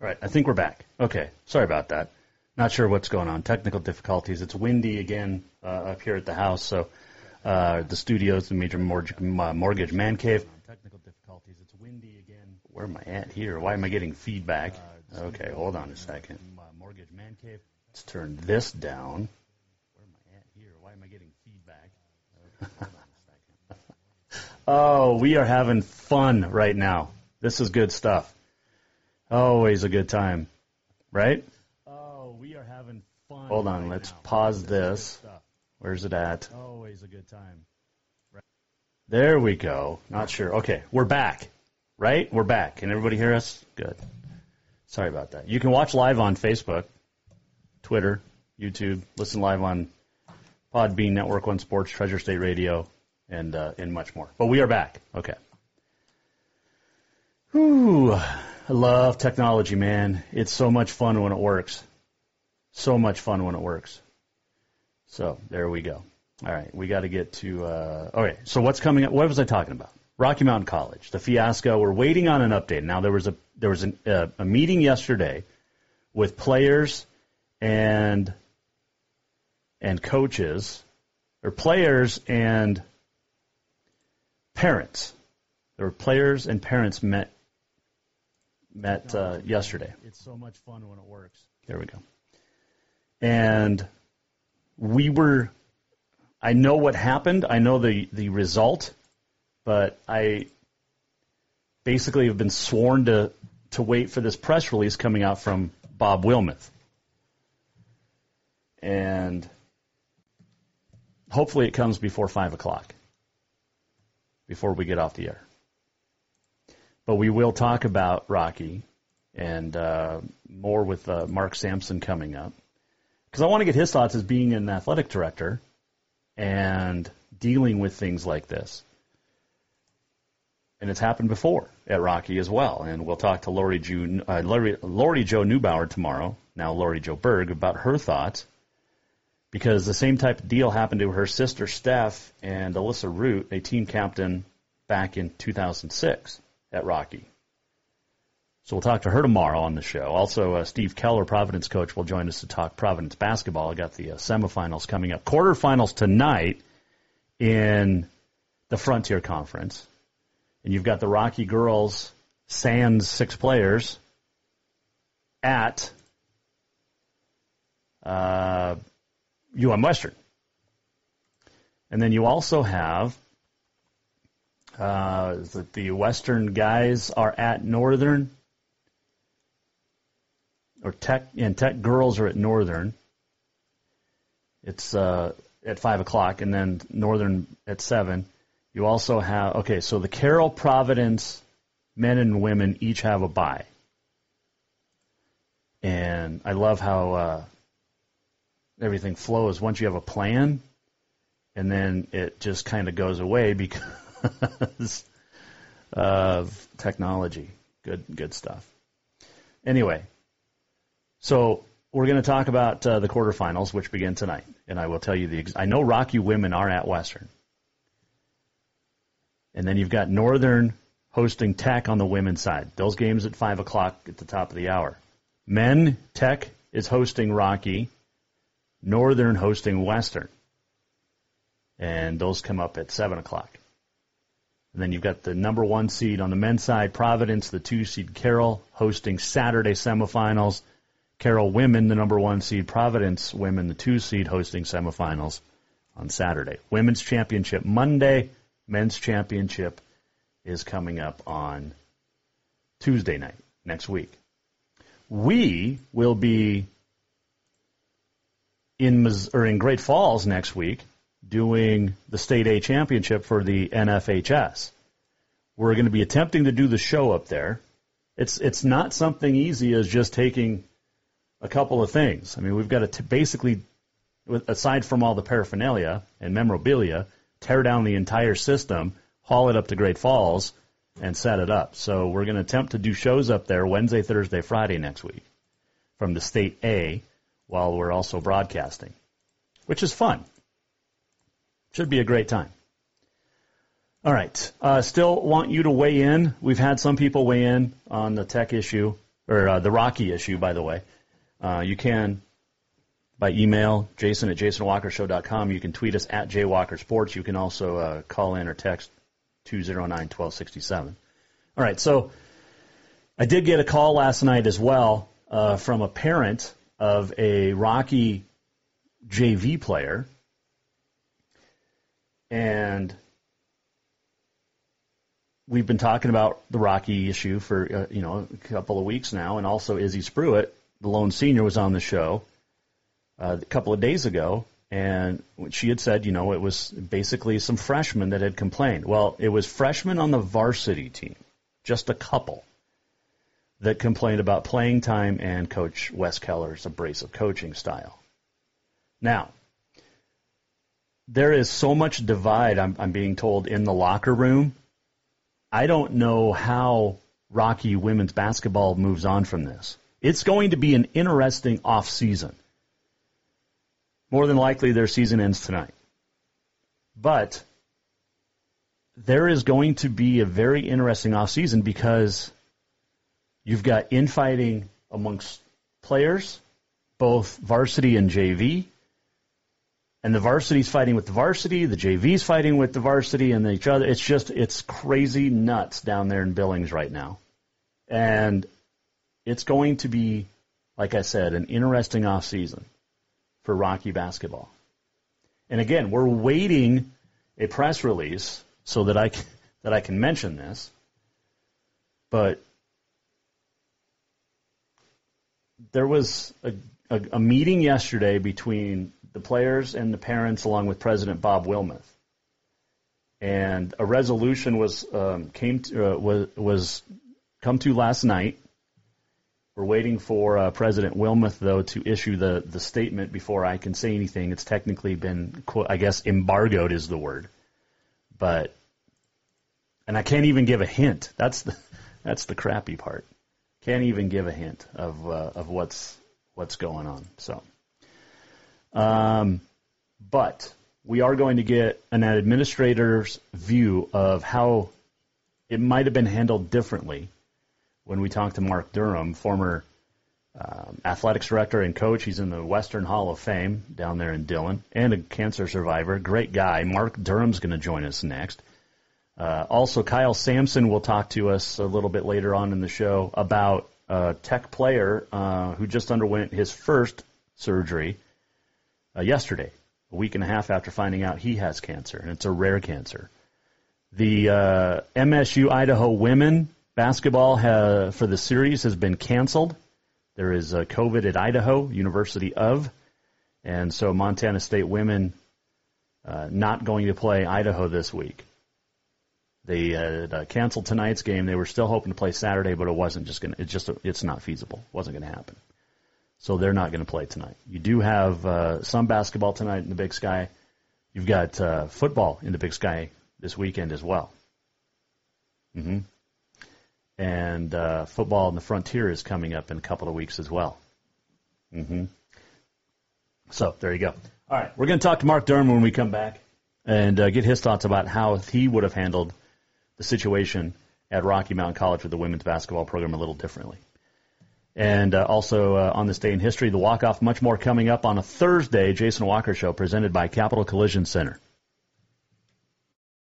All right, I think we're back. Okay, sorry about that. Not sure what's going on. Technical difficulties. It's windy again uh, up here at the house, so uh, the studio's the major mortgage, uh, mortgage man cave. Technical difficulties. It's windy again. Where am I at here? Why am I getting feedback? Okay, hold on a second. Mortgage man cave. Let's turn this down. Where am I at here? Why am I getting feedback? Hold on a second. oh, we are having fun right now. This is good stuff. Always a good time, right? Oh, we are having fun. Hold on, right let's now. pause this. Where's it at? Always a good time. Right. There we go. Not sure. Okay, we're back. Right? We're back. Can everybody hear us? Good. Sorry about that. You can watch live on Facebook, Twitter, YouTube, listen live on Podbean, Network One Sports, Treasure State Radio, and uh, and much more. But we are back. Okay. Whew. I love technology, man. It's so much fun when it works. So much fun when it works. So there we go. All right, we got to get to. Uh, okay, so what's coming up? What was I talking about? Rocky Mountain College, the fiasco. We're waiting on an update. Now there was a there was an, uh, a meeting yesterday with players and and coaches, or players and parents. There were players and parents met met uh, yesterday. It's so much fun when it works. There we go. And we were, I know what happened. I know the, the result, but I basically have been sworn to, to wait for this press release coming out from Bob Wilmouth. And hopefully it comes before 5 o'clock, before we get off the air. But we will talk about Rocky and uh, more with uh, Mark Sampson coming up. Because I want to get his thoughts as being an athletic director and dealing with things like this. And it's happened before at Rocky as well. And we'll talk to Lori, Ju, uh, Lori, Lori Jo Neubauer tomorrow, now Lori Jo Berg, about her thoughts. Because the same type of deal happened to her sister Steph and Alyssa Root, a team captain back in 2006 at Rocky. So we'll talk to her tomorrow on the show. Also, uh, Steve Keller, Providence coach, will join us to talk Providence basketball. I got the uh, semifinals coming up, quarterfinals tonight in the Frontier Conference, and you've got the Rocky girls, Sands six players at uh, UM Western, and then you also have uh, that the Western guys are at Northern, or Tech and Tech girls are at Northern. It's uh, at five o'clock, and then Northern at seven. You also have okay, so the Carroll Providence men and women each have a bye, and I love how uh, everything flows once you have a plan, and then it just kind of goes away because of technology. Good, good stuff. Anyway, so we're going to talk about uh, the quarterfinals, which begin tonight, and I will tell you the. Ex- I know Rocky women are at Western, and then you've got Northern hosting Tech on the women's side. Those games at five o'clock at the top of the hour. Men Tech is hosting Rocky, Northern hosting Western, and those come up at seven o'clock. And then you've got the number one seed on the men's side, Providence, the two seed Carroll, hosting Saturday semifinals. Carroll women, the number one seed, Providence women, the two seed, hosting semifinals on Saturday. Women's championship Monday, men's championship is coming up on Tuesday night next week. We will be in or in Great Falls next week doing the state A championship for the NFHS. We're going to be attempting to do the show up there. It's it's not something easy as just taking a couple of things. I mean, we've got to t- basically, aside from all the paraphernalia and memorabilia, tear down the entire system, haul it up to Great Falls, and set it up. So we're going to attempt to do shows up there Wednesday, Thursday, Friday next week from the state A, while we're also broadcasting, which is fun. Should be a great time. All right. Uh, still want you to weigh in. We've had some people weigh in on the tech issue. or uh, the Rocky issue, by the way, uh, you can by email, jason at jasonwalkershow.com. You can tweet us at jwalkersports. You can also uh, call in or text 209-1267. All right, so I did get a call last night as well uh, from a parent of a Rocky JV player. And we've been talking about the Rocky issue for uh, you know a couple of weeks now, and also Izzy Spruitt, the lone senior, was on the show uh, a couple of days ago, and she had said, you know, it was basically some freshmen that had complained. Well, it was freshmen on the varsity team, just a couple, that complained about playing time and Coach Wes Keller's abrasive coaching style. Now, there is so much divide, I'm, I'm being told, in the locker room. I don't know how Rocky women's basketball moves on from this. It's going to be an interesting off season. More than likely, their season ends tonight. But there is going to be a very interesting off season because you've got infighting amongst players, both varsity and JV and the varsity's fighting with the varsity, the JV's fighting with the varsity, and each other. It's just it's crazy nuts down there in Billings right now, and it's going to be, like I said, an interesting off season for Rocky basketball. And again, we're waiting a press release so that I can, that I can mention this, but there was a, a, a meeting yesterday between the players and the parents, along with President Bob Wilmouth. And a resolution was um, came to, uh, was was come to last night. We're waiting for uh, President Wilmouth though to issue the the statement before I can say anything. It's technically been, I guess, embargoed is the word, but and I can't even give a hint. That's the that's the crappy part. Can't even give a hint of uh, of what's what's going on. So. Um, but we are going to get an administrator's view of how it might have been handled differently when we talked to Mark Durham, former um, athletics director and coach. He's in the Western Hall of Fame down there in Dillon and a cancer survivor. Great guy. Mark Durham's going to join us next. Uh, also, Kyle Samson will talk to us a little bit later on in the show about a tech player uh, who just underwent his first surgery uh, yesterday, a week and a half after finding out he has cancer, and it's a rare cancer. The uh, MSU Idaho women basketball ha- for the series has been canceled. There is uh, COVID at Idaho University of, and so Montana State women uh, not going to play Idaho this week. They uh, canceled tonight's game. They were still hoping to play Saturday, but it wasn't just going. It's just it's not feasible. It wasn't going to happen so they're not going to play tonight. You do have uh, some basketball tonight in the Big Sky. You've got uh, football in the Big Sky this weekend as well. Mm-hmm. And uh, football in the Frontier is coming up in a couple of weeks as well. Mm-hmm. So there you go. All right, we're going to talk to Mark Durham when we come back and uh, get his thoughts about how he would have handled the situation at Rocky Mountain College with the women's basketball program a little differently. And uh, also uh, on this day in history, the walk off, much more coming up on a Thursday. Jason Walker Show presented by Capital Collision Center.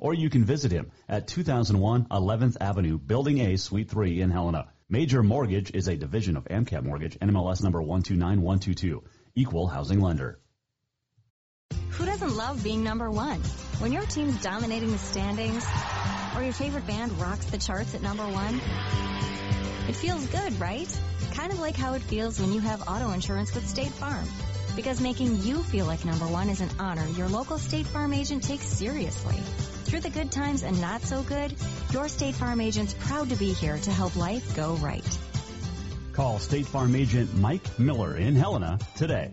or you can visit him at 2001 11th Avenue, Building A, Suite 3 in Helena. Major Mortgage is a division of AMCAP Mortgage, NMLS number 129122, equal housing lender. Who doesn't love being number one? When your team's dominating the standings, or your favorite band rocks the charts at number one, it feels good, right? Kind of like how it feels when you have auto insurance with State Farm. Because making you feel like number one is an honor your local State Farm agent takes seriously. Through the good times and not so good, your State Farm agent's proud to be here to help life go right. Call State Farm agent Mike Miller in Helena today.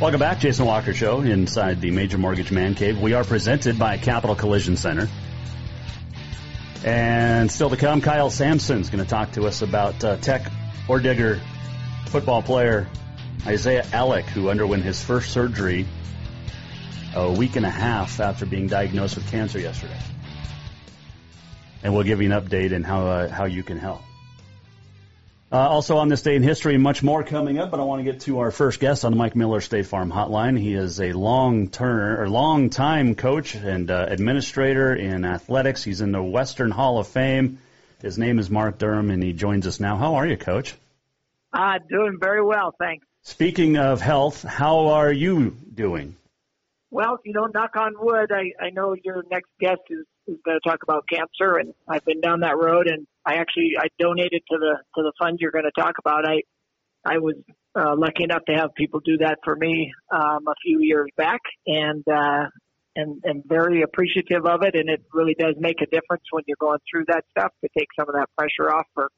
Welcome back, Jason Walker Show, inside the Major Mortgage Man Cave. We are presented by Capital Collision Center. And still to come, Kyle Samson's going to talk to us about uh, Tech Oredigger football player Isaiah Allik, who underwent his first surgery a week and a half after being diagnosed with cancer yesterday. And we'll give you an update and how uh, how you can help. Uh, also on this day in history, much more coming up, but I want to get to our first guest on the Mike Miller State Farm Hotline. He is a long term or long time coach and uh, administrator in athletics. He's in the Western Hall of Fame. His name is Mark Durham, and he joins us now. How are you, Coach? Uh, doing very well, thanks. Speaking of health, how are you doing? Well, you know, knock on wood, I, I know your next guest is, is going to talk about cancer, and I've been down that road, and I actually I donated to the to the fund you're going to talk about. I I was uh, lucky enough to have people do that for me um, a few years back, and uh, and and very appreciative of it. And it really does make a difference when you're going through that stuff to take some of that pressure off for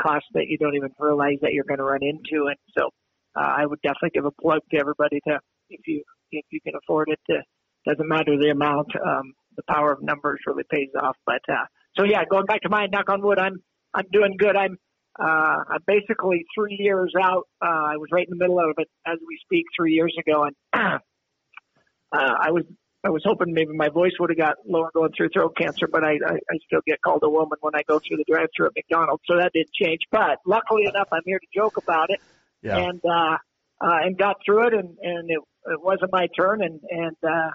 costs that you don't even realize that you're going to run into. And so uh, I would definitely give a plug to everybody to if you if you can afford it. To, doesn't matter the amount. Um, the power of numbers really pays off. But uh, so yeah, going back to mine, knock on wood, I'm I'm doing good. I'm uh, I'm basically three years out. Uh, I was right in the middle of it as we speak three years ago, and uh, I was I was hoping maybe my voice would have got lower going through throat cancer, but I, I I still get called a woman when I go through the drive-through at McDonald's, so that didn't change. But luckily enough, I'm here to joke about it, Yeah. and uh, uh, and got through it, and and it, it wasn't my turn, and and uh,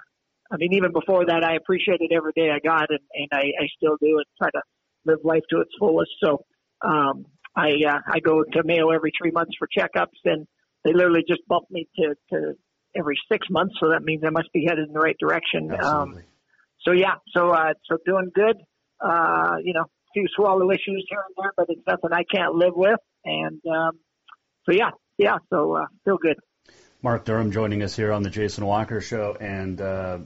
I mean even before that, I appreciated every day I got, and and I, I still do, and try to live life to its fullest. So um, I uh, I go to Mayo every three months for checkups, and they literally just bumped me to to every six months, so that means I must be headed in the right direction. Um, so yeah, so uh, so doing good. Uh, you know, a few swallow issues here and there, but it's nothing I can't live with. And um, so yeah, yeah, so uh, feel good. Mark Durham joining us here on the Jason Walker Show, and uh,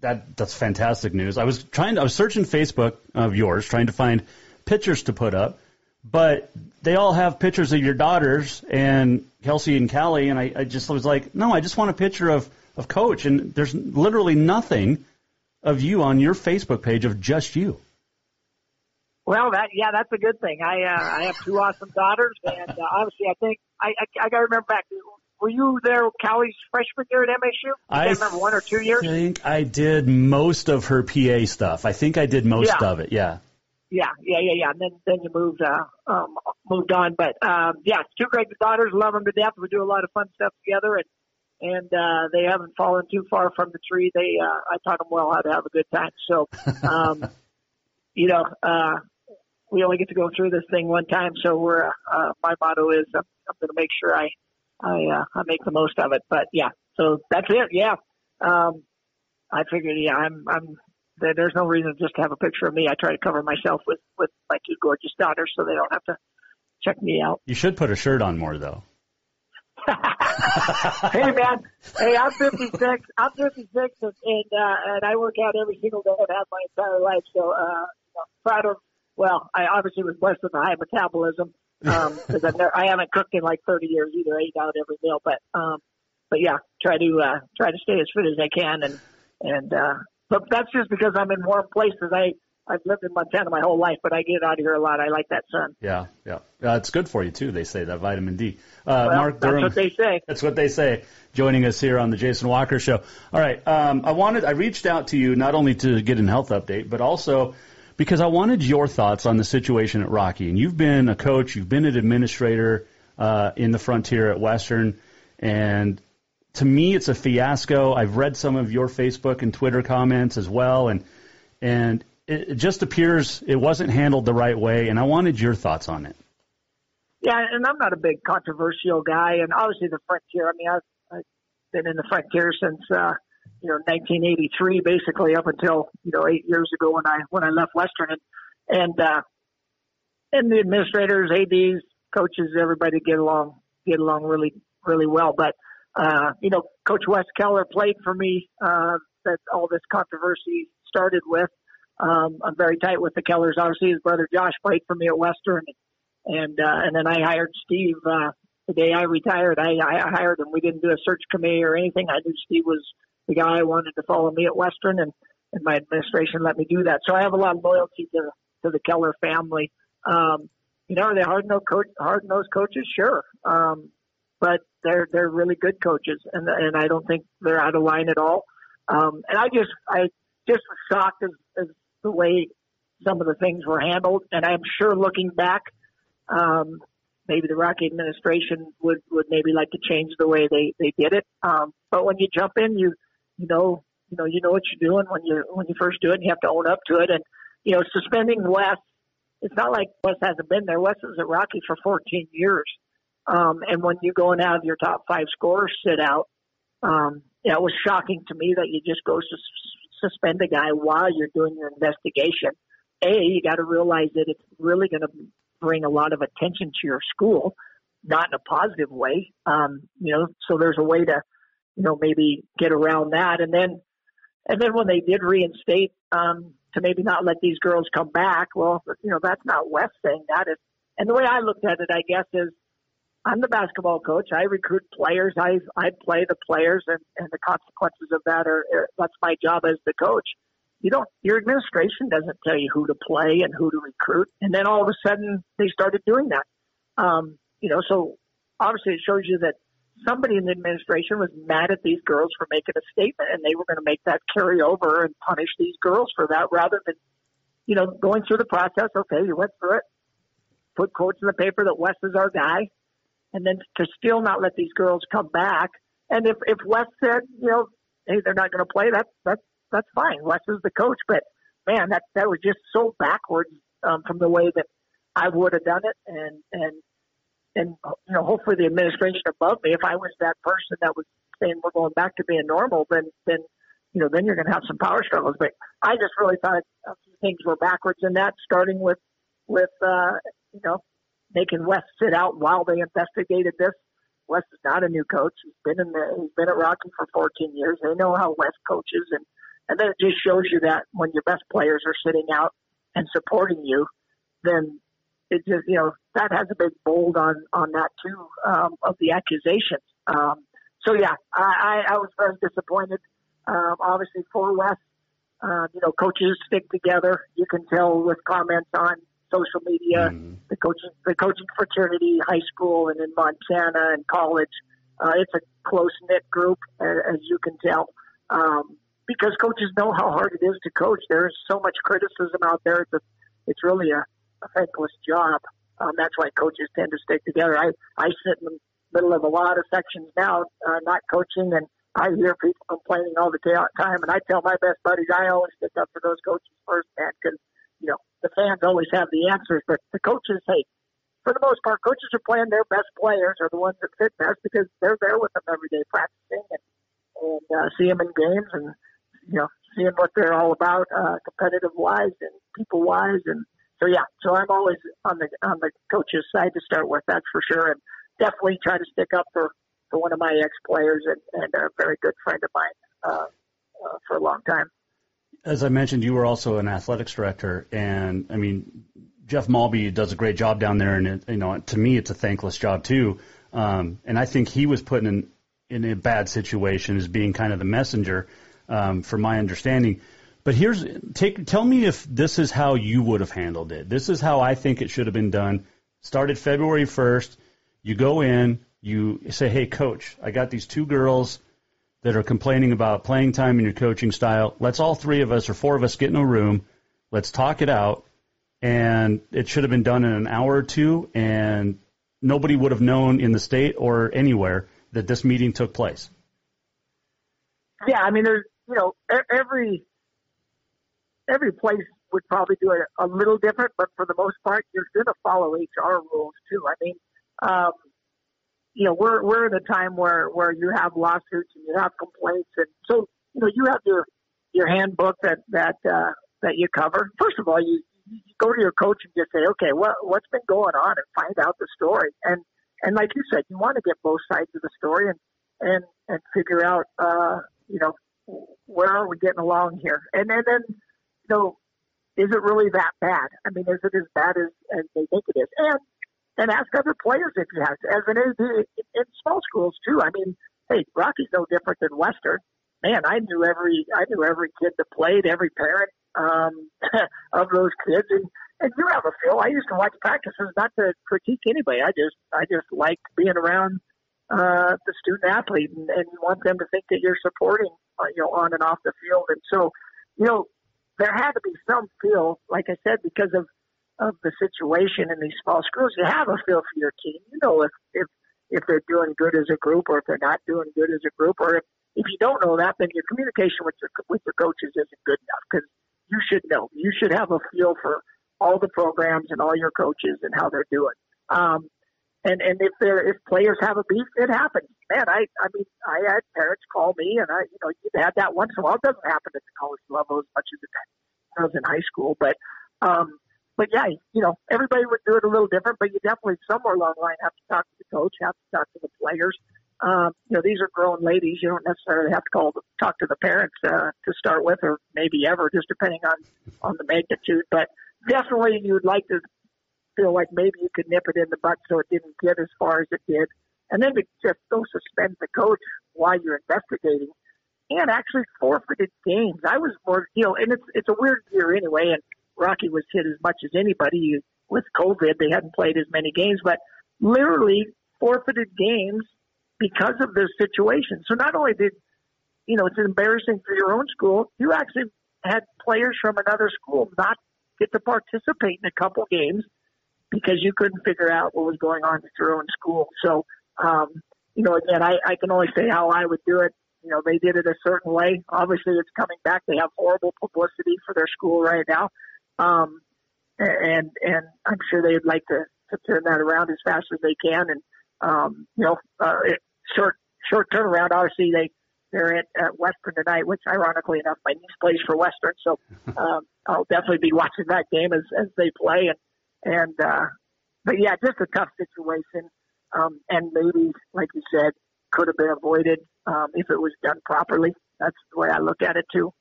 that that's fantastic news. I was trying, to, I was searching Facebook of yours, trying to find pictures to put up, but they all have pictures of your daughters and Kelsey and Callie, and I, I just was like, no, I just want a picture of of Coach, and there's literally nothing of you on your Facebook page of just you. Well, that yeah, that's a good thing. I uh, I have two awesome daughters, and uh, obviously, I think I I, I got to remember back. Were you there, Callie's freshman year at MSU? I, I can't remember one or two years. I think I did most of her PA stuff. I think I did most Yeah. of it. Yeah. Yeah, yeah, yeah, yeah. And then then you moved uh um moved on, but um yeah, two great daughters, love them to death. We do a lot of fun stuff together, and and uh they haven't fallen too far from the tree. They uh I taught them well how to have a good time. So um you know uh we only get to go through this thing one time, so we're uh, uh my motto is I'm, I'm going to make sure I I uh, I make the most of it. But yeah, so that's it. Yeah, um I figured yeah I'm I'm there's no reason just to have a picture of me. I try to cover myself with with my two gorgeous daughters so they don't have to check me out. You should put a shirt on more though. hey man, hey I'm 56. I'm 56 and and, uh, and I work out every single day and have my entire life. So uh, you know, proud of. Well, I obviously was blessed with a high metabolism. Because I've never, I haven't cooked in like 30 years either. I eat out every meal, but um, but yeah, try to uh, try to stay as fit as I can, and and uh, but that's just because I'm in warm places. I I've lived in Montana my whole life, but I get out of here a lot. I like that sun. Yeah, yeah, uh, it's good for you too. They say that vitamin D. Uh, well, Mark Durham, that's what they say. That's what they say. Joining us here on the Jason Walker Show. All right, um, I wanted I reached out to you not only to get an health update, but also because I wanted your thoughts on the situation at Rocky. And you've been a coach, you've been an administrator uh, in the Frontier at Western, and to me, it's a fiasco. I've read some of your Facebook and Twitter comments as well, and and it just appears it wasn't handled the right way. And I wanted your thoughts on it. Yeah, and I'm not a big controversial guy, and obviously the Frontier. I mean, I've, I've been in the Frontier since uh, you know 1983, basically up until you know eight years ago when I when I left Western, and and uh, and the administrators, ads, coaches, everybody get along get along really really well, but uh, you know, Coach Wes Keller played for me. Uh, that all this controversy started with. Um, I'm very tight with the Kellers. Obviously, his brother Josh played for me at Western, and uh, and then I hired Steve uh, the day I retired. I, I hired him. We didn't do a search committee or anything. I knew Steve was the guy wanted to follow me at Western, and and my administration let me do that. So I have a lot of loyalty to to the Keller family. Um, you know, are they hard nosed coach, hard nosed coaches? Sure. Um, but they're they're really good coaches, and and I don't think they're out of line at all. Um, and I just I just was shocked as, as the way some of the things were handled, and I'm sure looking back, um, maybe the Rocky administration would would maybe like to change the way they they did it. Um, but when you jump in, you you know you know you know what you're doing when you when you first do it. And you have to own up to it, and you know suspending Wes. It's not like Wes hasn't been there. Wes was at Rocky for 14 years. Um, and when you go and have your top five scorers sit out, um, yeah, it was shocking to me that you just go to suspend a guy while you're doing your investigation. A, you got to realize that it's really going to bring a lot of attention to your school, not in a positive way. Um, you know, so there's a way to, you know, maybe get around that. And then, and then when they did reinstate, um, to maybe not let these girls come back, well, you know, that's not Wes saying that. Is, and the way I looked at it, I guess, is I'm the basketball coach. I recruit players. I I play the players, and and the consequences of that are, are that's my job as the coach. You don't. Your administration doesn't tell you who to play and who to recruit, and then all of a sudden they started doing that. Um, you know, so obviously it shows you that somebody in the administration was mad at these girls for making a statement, and they were going to make that carry over and punish these girls for that, rather than you know going through the process. Okay, you went through it, put quotes in the paper that Wes is our guy and then to still not let these girls come back. And if if Wes said, you know, hey, they're not going to play, that's that's that's fine. Wes is the coach, but man, that that was just so backwards um, from the way that I would have done it, and and and you know, hopefully the administration above me, if I was that person that was saying we're going back to being normal, then then you know, then you're going to have some power struggles. But I just really thought a few things were backwards in that, starting with with uh, you know making Wes sit out while they investigated this. Wes is not a new coach. He's been in the he's been at Rocky for 14 years. They know how Wes coaches, and and then it just shows you that when your best players are sitting out and supporting you, then it just you know that has a big bold on on that too um, of the accusations. Um, so yeah, I, I, I was very disappointed. Um, obviously for Wes, uh, you know, coaches stick together. You can tell with comments on social media, mm-hmm. the coaching, the coaching fraternity, high school, and in Montana and college. Uh, it's a close knit group, as you can tell, um, because coaches know how hard it is to coach. There is so much criticism out there. It's a, it's really a, a thankless job. Um, that's why coaches tend to stick together. I I sit in the middle of a lot of sections now, uh, not coaching, and I hear people complaining all the time. And I tell my best buddies, I always stick up for those coaches first, man, because you know the fans always have the answers, but the coaches, hey, for the most part, coaches are playing their best players are the ones that fit best because they're there with them every day practicing and, and uh, see them in games and, you know, seeing what they're all about, uh, competitive wise and people wise. And so, yeah, so I'm always on the, on the coach's side to start with, that's for sure. And definitely try to stick up for, for one of my ex players and, and a very good friend of mine, uh, uh, for a long time as I mentioned, you were also an athletics director, and I mean, Jeff Malby does a great job down there, and it, you know, to me, it's a thankless job too. Um, and I think he was put in in a bad situation as being kind of the messenger, um, from my understanding. But here's take tell me if this is how you would have handled it. This is how I think it should have been done. Started February 1st. You go in, you say, "Hey coach, I got these two girls that are complaining about playing time and your coaching style. Let's all three of us or four of us get in a room. Let's talk it out." And it should have been done in an hour or two and nobody would have known in the state or anywhere that this meeting took place. Yeah, I mean, there's you know every every place would probably do it a little different, but for the most part, you're going to follow HR rules too. I mean, um, you know, we're we're in a time where where you have lawsuits and you have complaints, and so you know you have your your handbook that that uh, that you cover. First of all, you you go to your coach and just say, okay, what what's been going on, and find out the story. And and like you said, you want to get both sides of the story and and and figure out, uh, you know, where are we getting along here, and then then so is it really that bad? I mean, is it as bad as, as they think it is? And and ask other players if you have to. As an AD in small schools too. I mean, hey, Rocky's no different than Western. Man, I knew every I knew every kid that played, every parent um, of those kids, and and you have a feel. I used to watch practices not to critique anybody. I just I just like being around uh, the student athlete and, and you want them to think that you're supporting uh, you know on and off the field. And so, you know, there had to be some feel, like I said, because of of the situation in these small schools. You have a feel for your team. You know if if if they're doing good as a group or if they're not doing good as a group, or if if you don't know that, then your communication with your with your coaches isn't good enough because you should know. You should have a feel for all the programs and all your coaches and how they're doing. Um, and and if there if players have a beef, it happens. Man, I I mean I had parents call me, and I you know you've had that once in a while. It doesn't happen at the college level as much as it does in high school, but um, but yeah, you know everybody would do it a little different, but you definitely somewhere along the line have to talk to the coach, have to talk to the players. Um, you know these are grown ladies. You don't necessarily have to call talk to the parents uh, to start with, or maybe ever, just depending on on the magnitude. But definitely you would like to feel like maybe you could nip it in the butt so it didn't get as far as it did. And then to just go suspend the coach while you're investigating and actually forfeited games. I was more, you know, and it's, it's a weird year anyway. And Rocky was hit as much as anybody with COVID. They hadn't played as many games, but literally forfeited games because of this situation. So not only did, you know, it's embarrassing for your own school, you actually had players from another school not get to participate in a couple games because you couldn't figure out what was going on at your own school. So, um, you know, again, I, I can only say how I would do it. You know, they did it a certain way. Obviously, it's coming back. They have horrible publicity for their school right now, um, and and I'm sure they'd like to, to turn that around as fast as they can. And um, you know, uh, it, short short turnaround. Obviously, they they're at, at Western tonight, which ironically enough, my niece plays for Western, so um, I'll definitely be watching that game as as they play. And and, uh, but yeah, just a tough situation. Um, and maybe, like you said, could have been avoided um, if it was done properly. That's the way I look at it too.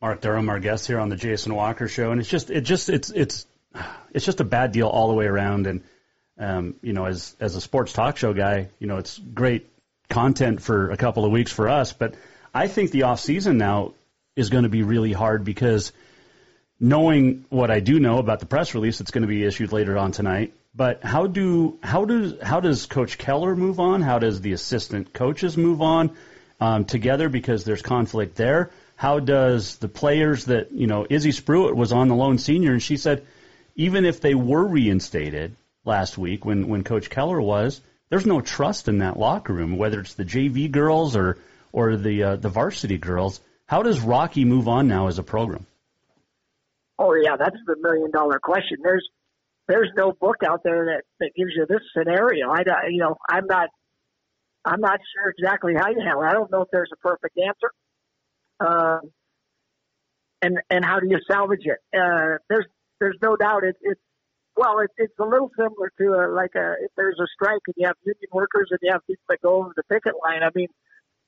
Mark Durham, our guest here on the Jason Walker Show, and it's just, it just, it's, it's, it's just a bad deal all the way around. And um, you know, as as a sports talk show guy, you know, it's great content for a couple of weeks for us. But I think the off season now is going to be really hard because knowing what I do know about the press release that's going to be issued later on tonight, but how do how does how does Coach Keller move on? How does the assistant coaches move on um, together because there's conflict there? How does the players that you know Izzy Spruitt was on the lone senior and she said even if they were reinstated last week when when Coach Keller was, there's no trust in that locker room whether it's the JV girls or or the uh, the varsity girls. How does Rocky move on now as a program? Oh yeah, that's the million dollar question. There's there's no book out there that that gives you this scenario. I you know I'm not I'm not sure exactly how you handle. it. I don't know if there's a perfect answer. Um, and and how do you salvage it? Uh, there's there's no doubt it, well it, it's a little similar to a, like a if there's a strike and you have union workers and you have people that go over the picket line. I mean,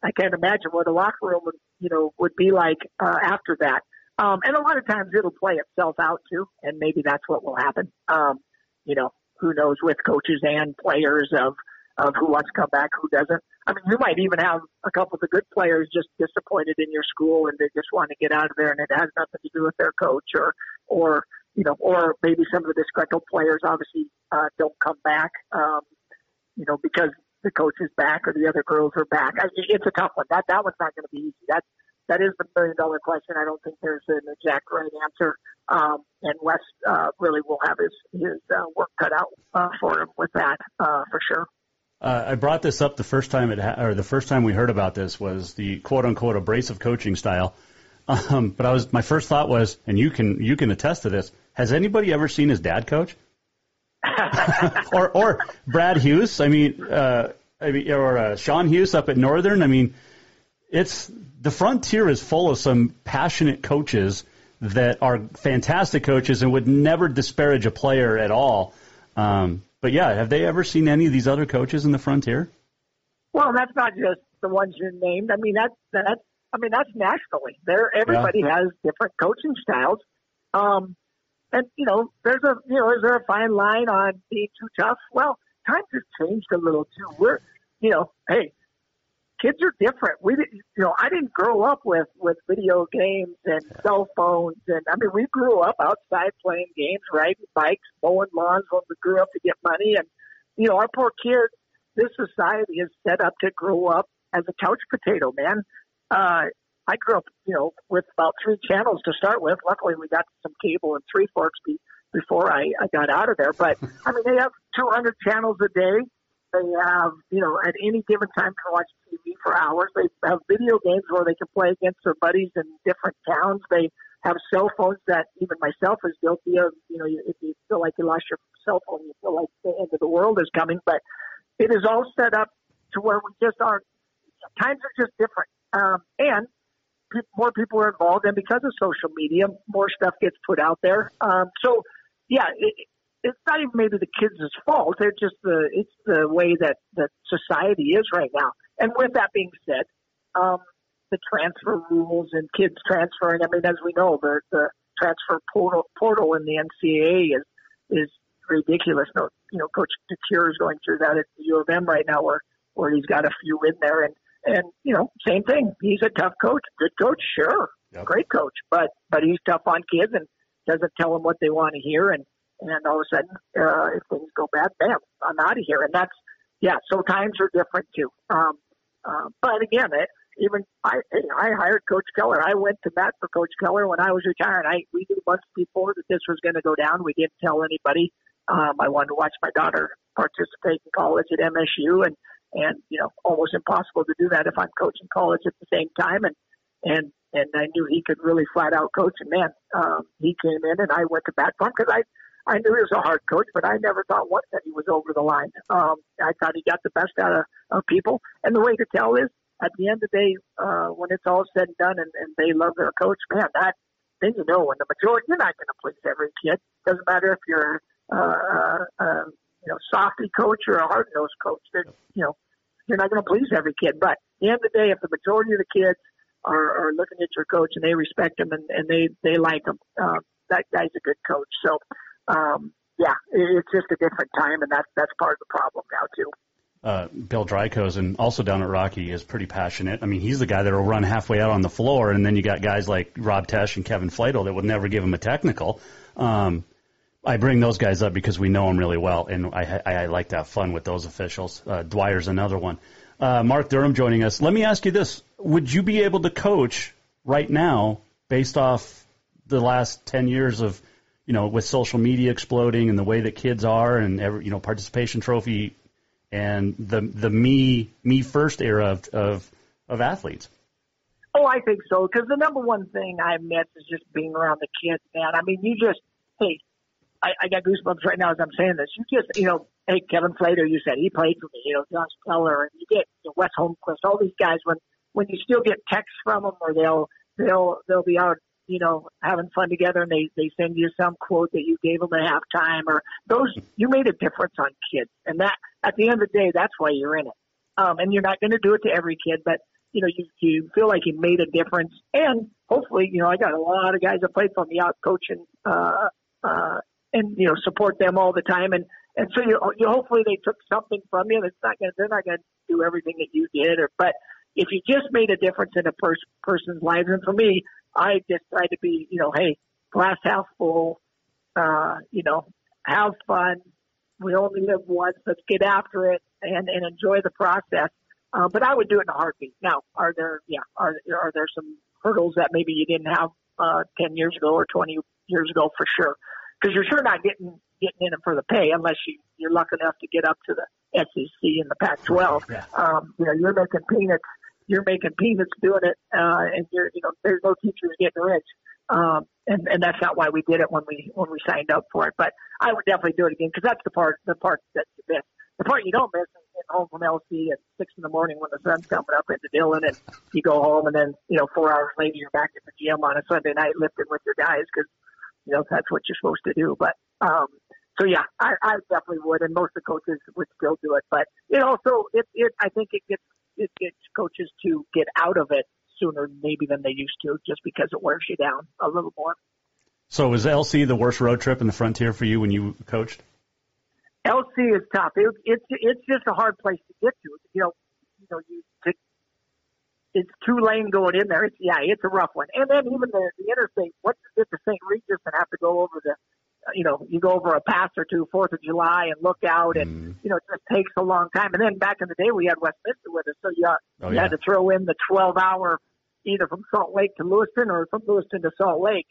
I can't imagine what a locker room would you know would be like uh, after that. Um, and a lot of times it'll play itself out too, and maybe that's what will happen. Um, you know, who knows with coaches and players of of who wants to come back, who doesn't. I mean, you might even have a couple of the good players just disappointed in your school and they just want to get out of there, and it has nothing to do with their coach or or you know, or maybe some of the disgruntled players obviously uh, don't come back, um, you know, because the coach is back or the other girls are back. I, it's a tough one. That that one's not going to be easy. That's that is the million dollar question. I don't think there's an exact right answer. Um, and Wes uh, really will have his his uh, work cut out uh, for him with that uh, for sure. Uh, I brought this up the first time it ha- or the first time we heard about this was the quote unquote abrasive coaching style. Um, but I was my first thought was, and you can you can attest to this. Has anybody ever seen his dad coach? or or Brad Hughes? I mean, uh, I mean, or uh, Sean Hughes up at Northern. I mean, it's the frontier is full of some passionate coaches that are fantastic coaches and would never disparage a player at all. Um, but yeah, have they ever seen any of these other coaches in the frontier? Well, that's not just the ones you named. I mean, that's that's I mean that's nationally. There, everybody yeah. has different coaching styles. Um, and you know, there's a you know, is there a fine line on being too tough? Well, times have changed a little too. We're, you know, hey, kids are different. We didn't, you know, I didn't grow up with with video games and cell phones, and I mean, we grew up outside playing games, riding bikes, mowing lawns when we grew up to get money, and you know, our poor kids. This society is set up to grow up as a couch potato, man. Uh, I grew up, you know, with about three channels to start with. Luckily, we got some cable and Three Forks be, before I, I got out of there. But I mean, they have 200 channels a day. They have, you know, at any given time can watch TV for hours. They have video games where they can play against their buddies in different towns. They have cell phones that even myself is guilty of. You know, if you feel like you lost your cell phone, you feel like the end of the world is coming. But it is all set up to where we just aren't. Times are just different, um, and more people are involved, and because of social media, more stuff gets put out there. Um, so, yeah, it, it's not even maybe the kids' fault. It's just the it's the way that that society is right now. And with that being said, um, the transfer rules and kids transferring. I mean, as we know, the the transfer portal portal in the NCAA is is ridiculous. No, you know, Coach DeCuire is going through that at the U of M right now, where where he's got a few in there, and and you know, same thing. He's a tough coach, good coach, sure, yep. great coach, but but he's tough on kids and doesn't tell them what they want to hear, and and all of a sudden, uh, if things go bad, bam, I'm out of here. And that's, yeah, so times are different too. Um, uh, but again, it, even I, I hired Coach Keller. I went to bat for Coach Keller when I was retired. I we knew months before that this was going to go down. We didn't tell anybody. Um, I wanted to watch my daughter participate in college at MSU, and and you know, almost impossible to do that if I'm coaching college at the same time. And and and I knew he could really flat out coach. And man, um, he came in, and I went to bat for him because I I knew he was a hard coach, but I never thought once that he was over the line. Um, I thought he got the best out of, of people. And the way to tell is at the end of the day, uh, when it's all said and done and, and they love their coach, man, that, then you know when the majority, you're not going to please every kid. Doesn't matter if you're, uh, uh, uh, you know, softy coach or a hard nosed coach. That, you know, you're not going to please every kid. But at the end of the day, if the majority of the kids are, are looking at your coach and they respect him and, and they, they like him, um, that guy's a good coach. So, um, yeah, it's just a different time, and that's that's part of the problem now too. Uh, Bill Dreikosen, also down at Rocky, is pretty passionate. I mean, he's the guy that will run halfway out on the floor, and then you got guys like Rob Tesh and Kevin Flatel that would never give him a technical. Um, I bring those guys up because we know them really well, and I, I, I like to have fun with those officials. Uh, Dwyer's another one. Uh, Mark Durham joining us. Let me ask you this: Would you be able to coach right now based off the last ten years of you know, with social media exploding and the way that kids are and every, you know, participation trophy and the the me me first era of of, of athletes. Oh, I think so. Because the number one thing I miss is just being around the kids, man. I mean, you just hey, I, I got goosebumps right now as I'm saying this. You just you know, hey, Kevin Flater, you said he played for me. You know, Josh Keller, and you get you know, Wes Holmquist, all these guys. When when you still get texts from them, or they'll they'll they'll be out you know, having fun together and they, they send you some quote that you gave them at halftime or those, you made a difference on kids. And that, at the end of the day, that's why you're in it. Um, and you're not going to do it to every kid, but you know, you, you feel like you made a difference. And hopefully, you know, I got a lot of guys that played for me out coaching, uh, uh, and, you know, support them all the time. And, and so you, you hopefully they took something from you. It's not going to, they're not going to do everything that you did or, but if you just made a difference in a pers- person's lives, and for me, I just try to be, you know, hey, glass half full, uh, you know, have fun. We only live once. Let's get after it and, and enjoy the process. Uh, but I would do it in a heartbeat. Now, are there, yeah, are, are there some hurdles that maybe you didn't have, uh, 10 years ago or 20 years ago for sure? Cause you're sure not getting, getting in it for the pay unless you, you're lucky enough to get up to the SEC and the Pac-12. Yeah. Um, you know, you're making peanuts, you're making peanuts doing it, uh, and you're, you know, there's no teachers getting rich. Um, and, and that's not why we did it when we, when we signed up for it. But I would definitely do it again because that's the part, the part that you miss. The part you don't miss is getting home from LC at six in the morning when the sun's coming up into Dillon and you go home and then, you know, four hours later you're back at the gym on a Sunday night lifting with your guys because, you know, that's what you're supposed to do. But, um, so yeah, I, I definitely would, and most of the coaches would still do it. But it also, it, it, I think it gets, it gets coaches to get out of it sooner maybe than they used to, just because it wears you down a little more. So was LC the worst road trip in the Frontier for you when you coached? LC is tough. It, it's it's just a hard place to get to. You know, you know, you to, it's two lane going in there. It's yeah, it's a rough one. And then even the, the interstate. Once you get to St. Regis and have to go over the, you know, you go over a pass or two, Fourth of July, and look out, and Mm. you know, it just takes a long time. And then back in the day, we had Westminster with us, so you, Oh, you yeah. had to throw in the 12 hour either from Salt Lake to Lewiston or from Lewiston to Salt Lake.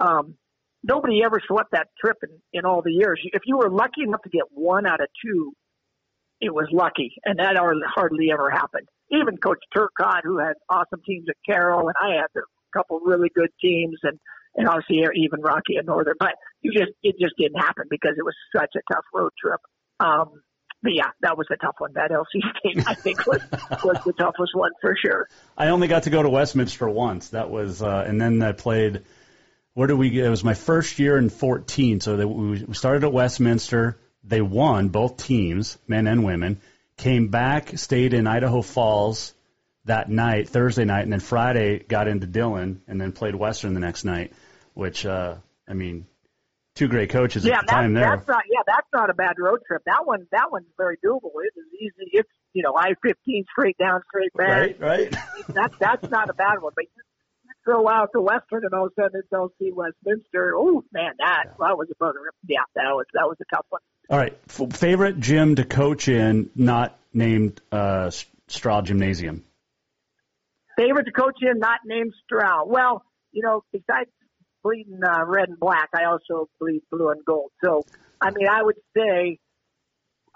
Um, nobody ever swept that trip in, in all the years. If you were lucky enough to get one out of two, it was lucky, and that hardly, hardly ever happened. Even Coach Turcotte, who had awesome teams at Carroll, and I had a couple really good teams, and and obviously even Rocky and Northern, but you just it just didn't happen because it was such a tough road trip. Um, but yeah, that was a tough one. That LC State, I think, was was the toughest one for sure. I only got to go to Westminster once. That was, uh, and then I played. Where did we? get? It was my first year in 14. So we we started at Westminster. They won both teams, men and women. Came back, stayed in Idaho Falls that night, Thursday night, and then Friday got into Dillon, and then played Western the next night. Which, uh, I mean, two great coaches Yeah, at the that, time there. that's not. Yeah, that's not a bad road trip. That one, that one's very doable. It is easy. It's you know I fifteen straight down, straight back. Right, right. That's that's not a bad one. But you, you throw out the Western, and all of a sudden it's LC Westminster. Oh man, that that was a bugger. Yeah, that was that was a tough one. All right, F- favorite gym to coach in, not named uh, Straugh Gymnasium. Favorite to coach in, not named Straugh. Well, you know, besides bleeding uh, red and black, I also bleed blue and gold. So, I mean, I would say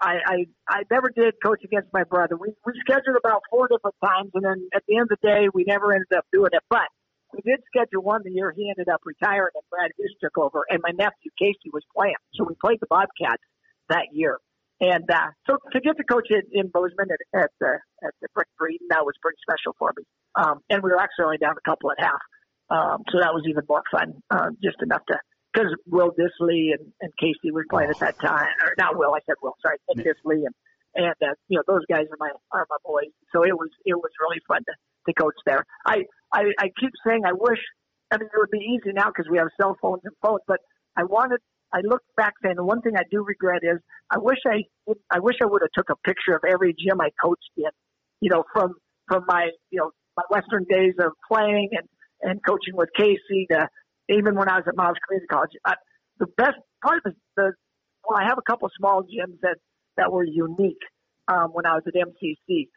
I, I I never did coach against my brother. We we scheduled about four different times, and then at the end of the day, we never ended up doing it. But we did schedule one the year he ended up retiring, and Brad Huse took over, and my nephew Casey was playing. So we played the Bobcats that year. And uh, so to get to coach in, in Bozeman at, at the at the Brick Breeden, that was pretty special for me. Um, and we were actually only down a couple at half, um, so that was even more fun. Uh, just enough to because Will Disley and, and Casey were playing at that time, or not Will, I said Will, sorry, Nick Disley and and uh, you know those guys are my are my boys. So it was it was really fun to, to coach there. I, I I keep saying I wish. I mean, it would be easy now because we have cell phones and phones, but I wanted. I look back saying the one thing I do regret is I wish I I wish I would have took a picture of every gym I coached in. You know, from from my you know my Western days of playing and and coaching with Casey to even when I was at Miles Community College. I, the best part of the, well, I have a couple small gyms that that were unique um, when I was at MCC.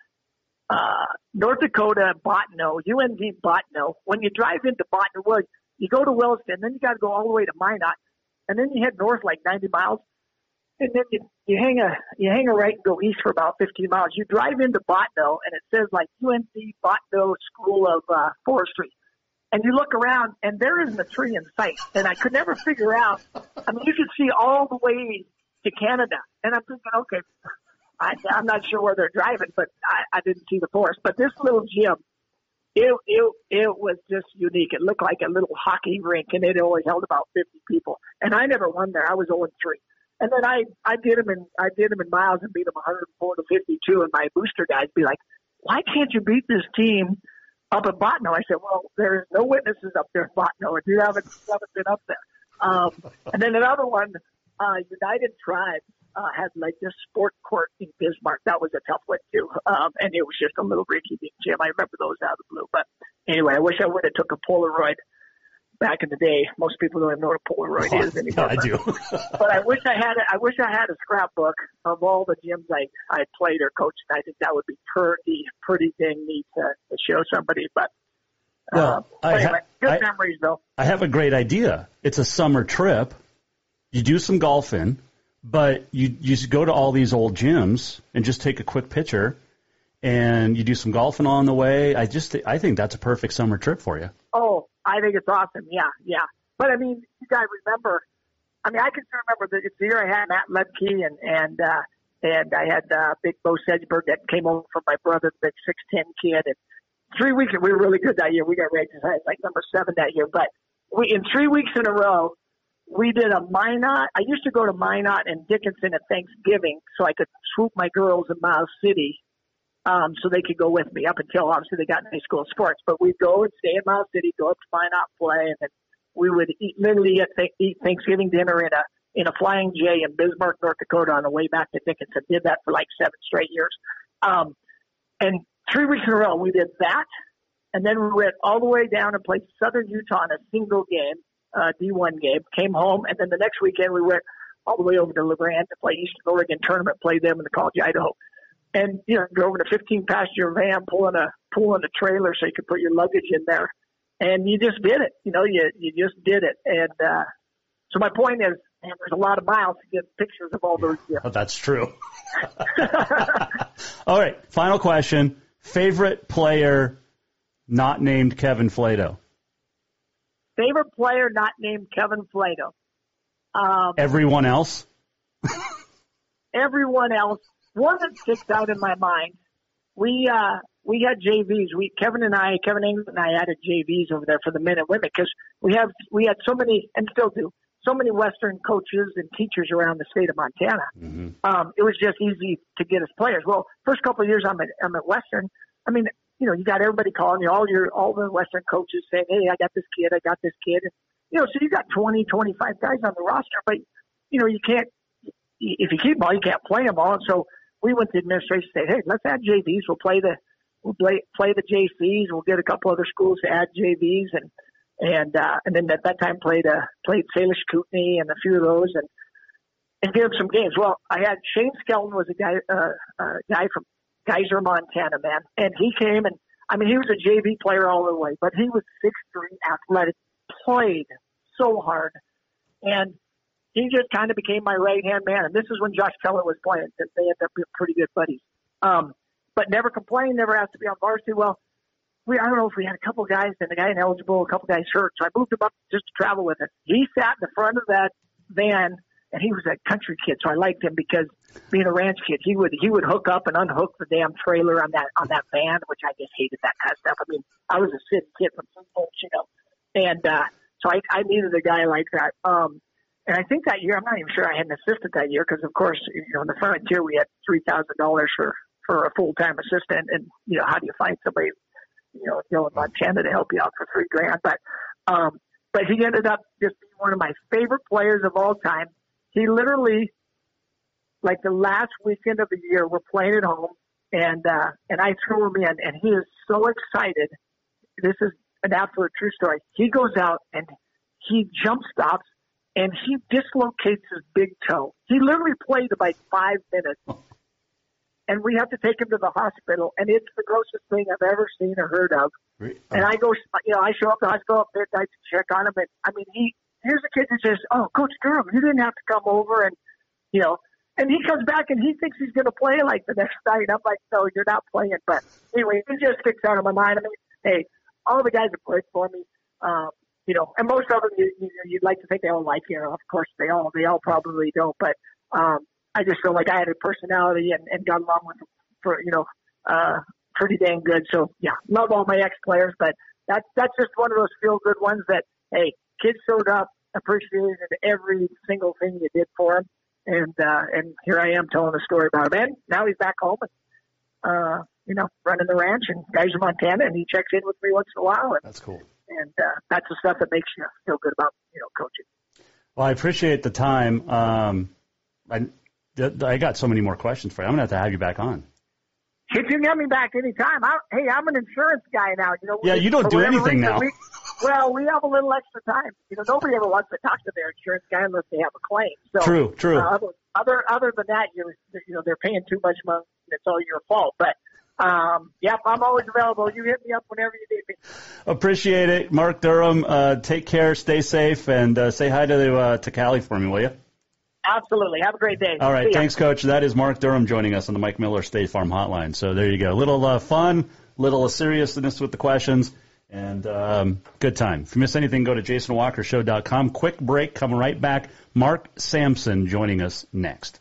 Uh, North Dakota, Bottineau, UND Bottineau. When you drive into Bottineau, well, you go to Williston, then you got to go all the way to Minot, and then you head north like 90 miles, and then you, you hang a you hang a right and go east for about 15 miles. You drive into Bottineau, and it says like UNC Bottineau School of uh, Forestry. And you look around, and there isn't a tree in sight. And I could never figure out. I mean, you could see all the way to Canada, and I'm thinking, okay, I, I'm not sure where they're driving, but I, I didn't see the forest. But this little gym, it it it was just unique. It looked like a little hockey rink, and it only held about 50 people. And I never won there. I was 0 3. And then I I did them in I did them in miles and beat them 104 to 52. And my booster guys be like, why can't you beat this team up at Bottineau? I said, well, there's no witnesses up there at Bottineau, and you haven't, you haven't been up there. Um, and then another one, uh, United Tribes uh, had like this sport court in Bismarck. That was a tough one too. Um, and it was just a little rinky dink gym. I remember those out of the blue. But anyway, I wish I would have took a Polaroid back in the day. Most people don't even know what a Polaroid Oh, is anymore. I do. but I wish I had a, I wish I had a scrapbook of all the gyms I I played or coached. And I think that would be pretty pretty dang neat to, to show somebody. But uh, Well, I ha- anyway, good I- memories though. I have a great idea. It's a summer trip. You do some golfing, but you you just go to all these old gyms and just take a quick picture, and you do some golfing on the way. I just I think that's a perfect summer trip for you. Oh, I think it's awesome. Yeah, yeah. But I mean, you guys remember? I mean, I can still remember the, it's the year I had Matt Ledke and and uh, and I had uh, Big Bo Sedgberg that came over from my brother, the big six ten kid, and three weeks we were really good that year. We got ranked as like number seven that year, but we in three weeks in a row. We did a Minot. I used to go to Minot and Dickinson at Thanksgiving so I could swoop my girls in Miles City um, so they could go with me up until obviously they got in high school sports. But we'd go and stay in Miles City, go up to Minot play, and then we would eat literally at th- eat Thanksgiving dinner in a in a Flying J in Bismarck, North Dakota, on the way back to Dickinson. Did that for like seven straight years, um, and three weeks in a row we did that, and then we went all the way down and played Southern Utah in a single game, uh, D1 game. Came home, and then the next weekend we went all the way over to La Grande to play Eastern Oregon tournament, play them in the College Idaho and you know drove in a 15 passenger van pulling a pulling a trailer so you could put your luggage in there and you just did it you know you you just did it and uh so my point is there's a lot of miles to get pictures of all those Oh, that's true. all right, final question. Favorite player not named Kevin Flato? favorite player not named Kevin Flato um Everyone else? everyone else one that sticks out in my mind we uh we had JVs. We Kevin and I, Kevin England and I added JVs over there for the men and women because we have we had so many and still do so many Western coaches and teachers around the state of Montana. Mm-hmm. Um, it was just easy to get us players. Well, first couple of years I'm at I'm at Western. I mean, you know, you got everybody calling you, all your all the Western coaches saying, "Hey, I got this kid, I got this kid," you know, so you got 20, 25 guys on the roster, but you know, you can't if you keep them all, you can't play them all. And so we went to administration and said, "Hey, let's add JVs. We'll play the we'll play play the JCs. We'll get a couple other schools to add JVs and and uh, and then at that time played uh, played Salish Kootenai and a few of those and and give them some games. Well, I had Shane Skelton was a guy uh, uh, guy from Geyser, Montana, man, and he came and I mean he was a JV player all the way, but he was six three, athletic, played so hard, and he just kind of became my right hand man. And this is when Josh Keller was playing. Since they ended up being pretty good buddies. Um, but never complained, never asked to be on varsity. Well, we I don't know if we had a couple guys and a guy ineligible, a couple guys hurt, so I moved him up just to travel with us. He sat in the front of that van, and he was a country kid, so I liked him because being a ranch kid, he would he would hook up and unhook the damn trailer on that on that van, which I just hated that kind of stuff. I mean, I was a city kid from St. Paul, you know, and uh, so I I needed a guy like that. Um, and I think that year, I'm not even sure I had an assistant that year because, of course, you know, in the frontier we had three thousand dollars for for a full time assistant, and you know, how do you find somebody, you know, in Montana to help you out for three grand? But um, but he ended up just being one of my favorite players of all time. He literally, like the last weekend of the year, we're playing at home, and uh, and I threw him in, and he is so excited. This is an absolute true story. He goes out and he jump stops and he dislocates his big toe. He literally played about five minutes. And we have to take him to the hospital, and it's the grossest thing I've ever seen or heard of. And I go, you know, I show up to the hospital at midnight to check on him, and I mean, he here's a kid that says, "Oh, Coach Durham, you didn't have to come over," and you know, and he comes back and he thinks he's going to play like the next night. I'm like, "No, you're not playing." But anyway, it just sticks out of my mind. I mean, hey, all the guys that played for me, um, you know, and most of them you, you, you'd like to think they all like you. Of course, they all they all probably don't, but um, I just feel like I had a personality and, and got along with them for you know uh, pretty dang good. So yeah, love all my ex players, but that's that's just one of those feel good ones that hey, kids showed up, appreciated every single thing you did for them, and uh, and here I am telling a story about him. And now he's back home, and uh, you know, running the ranch and guys in Montana, and he checks in with me once in a while. And, That's cool. And uh, that's the stuff that makes you feel good about, you know, coaching. Well, I appreciate the time. Um, I, I got so many more questions for you. I'm going to have to have you back on. You can have me back anytime. I, hey, I'm an insurance guy now. You know. Yeah, you don't do anything now. We, well, we have a little extra time. You know, nobody ever wants to talk to their insurance guy unless they have a claim. So true, true. Uh, other, other other than that, you're you know they're paying too much money. And it's all your fault. But um, yep, I'm always available. You hit me up whenever you need me. Appreciate it, Mark Durham. Uh, take care, stay safe, and uh, say hi to uh, to Callie for me, will you? Absolutely. Have a great day. All right. Thanks, Coach. That is Mark Durham joining us on the Mike Miller State Farm Hotline. So there you go. Little uh, fun, little seriousness with the questions, and um, good time. If you miss anything, go to jasonwalkershow.com. Quick break. Coming right back. Mark Samson joining us next.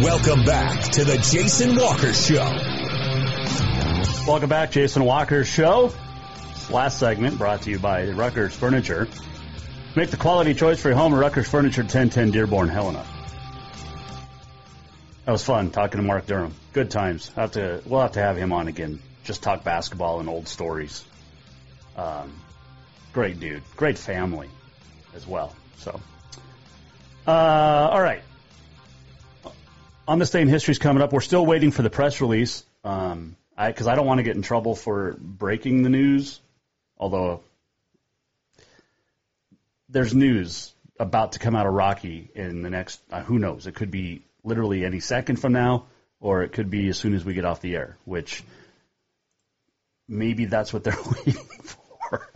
Welcome back to the Jason Walker Show. Welcome back, Jason Walker Show. Last segment brought to you by Ruckers Furniture. Make the quality choice for your home at Ruckers Furniture, 1010 Dearborn, Helena. That was fun talking to Mark Durham. Good times. Have to, we'll have to have him on again. Just talk basketball and old stories. Um, great dude. Great family as well. So, uh, all right on this day in history is coming up. We're still waiting for the press release because um, I, I don't want to get in trouble for breaking the news. Although there's news about to come out of Rocky in the next, uh, who knows? It could be literally any second from now, or it could be as soon as we get off the air. Which maybe that's what they're waiting for.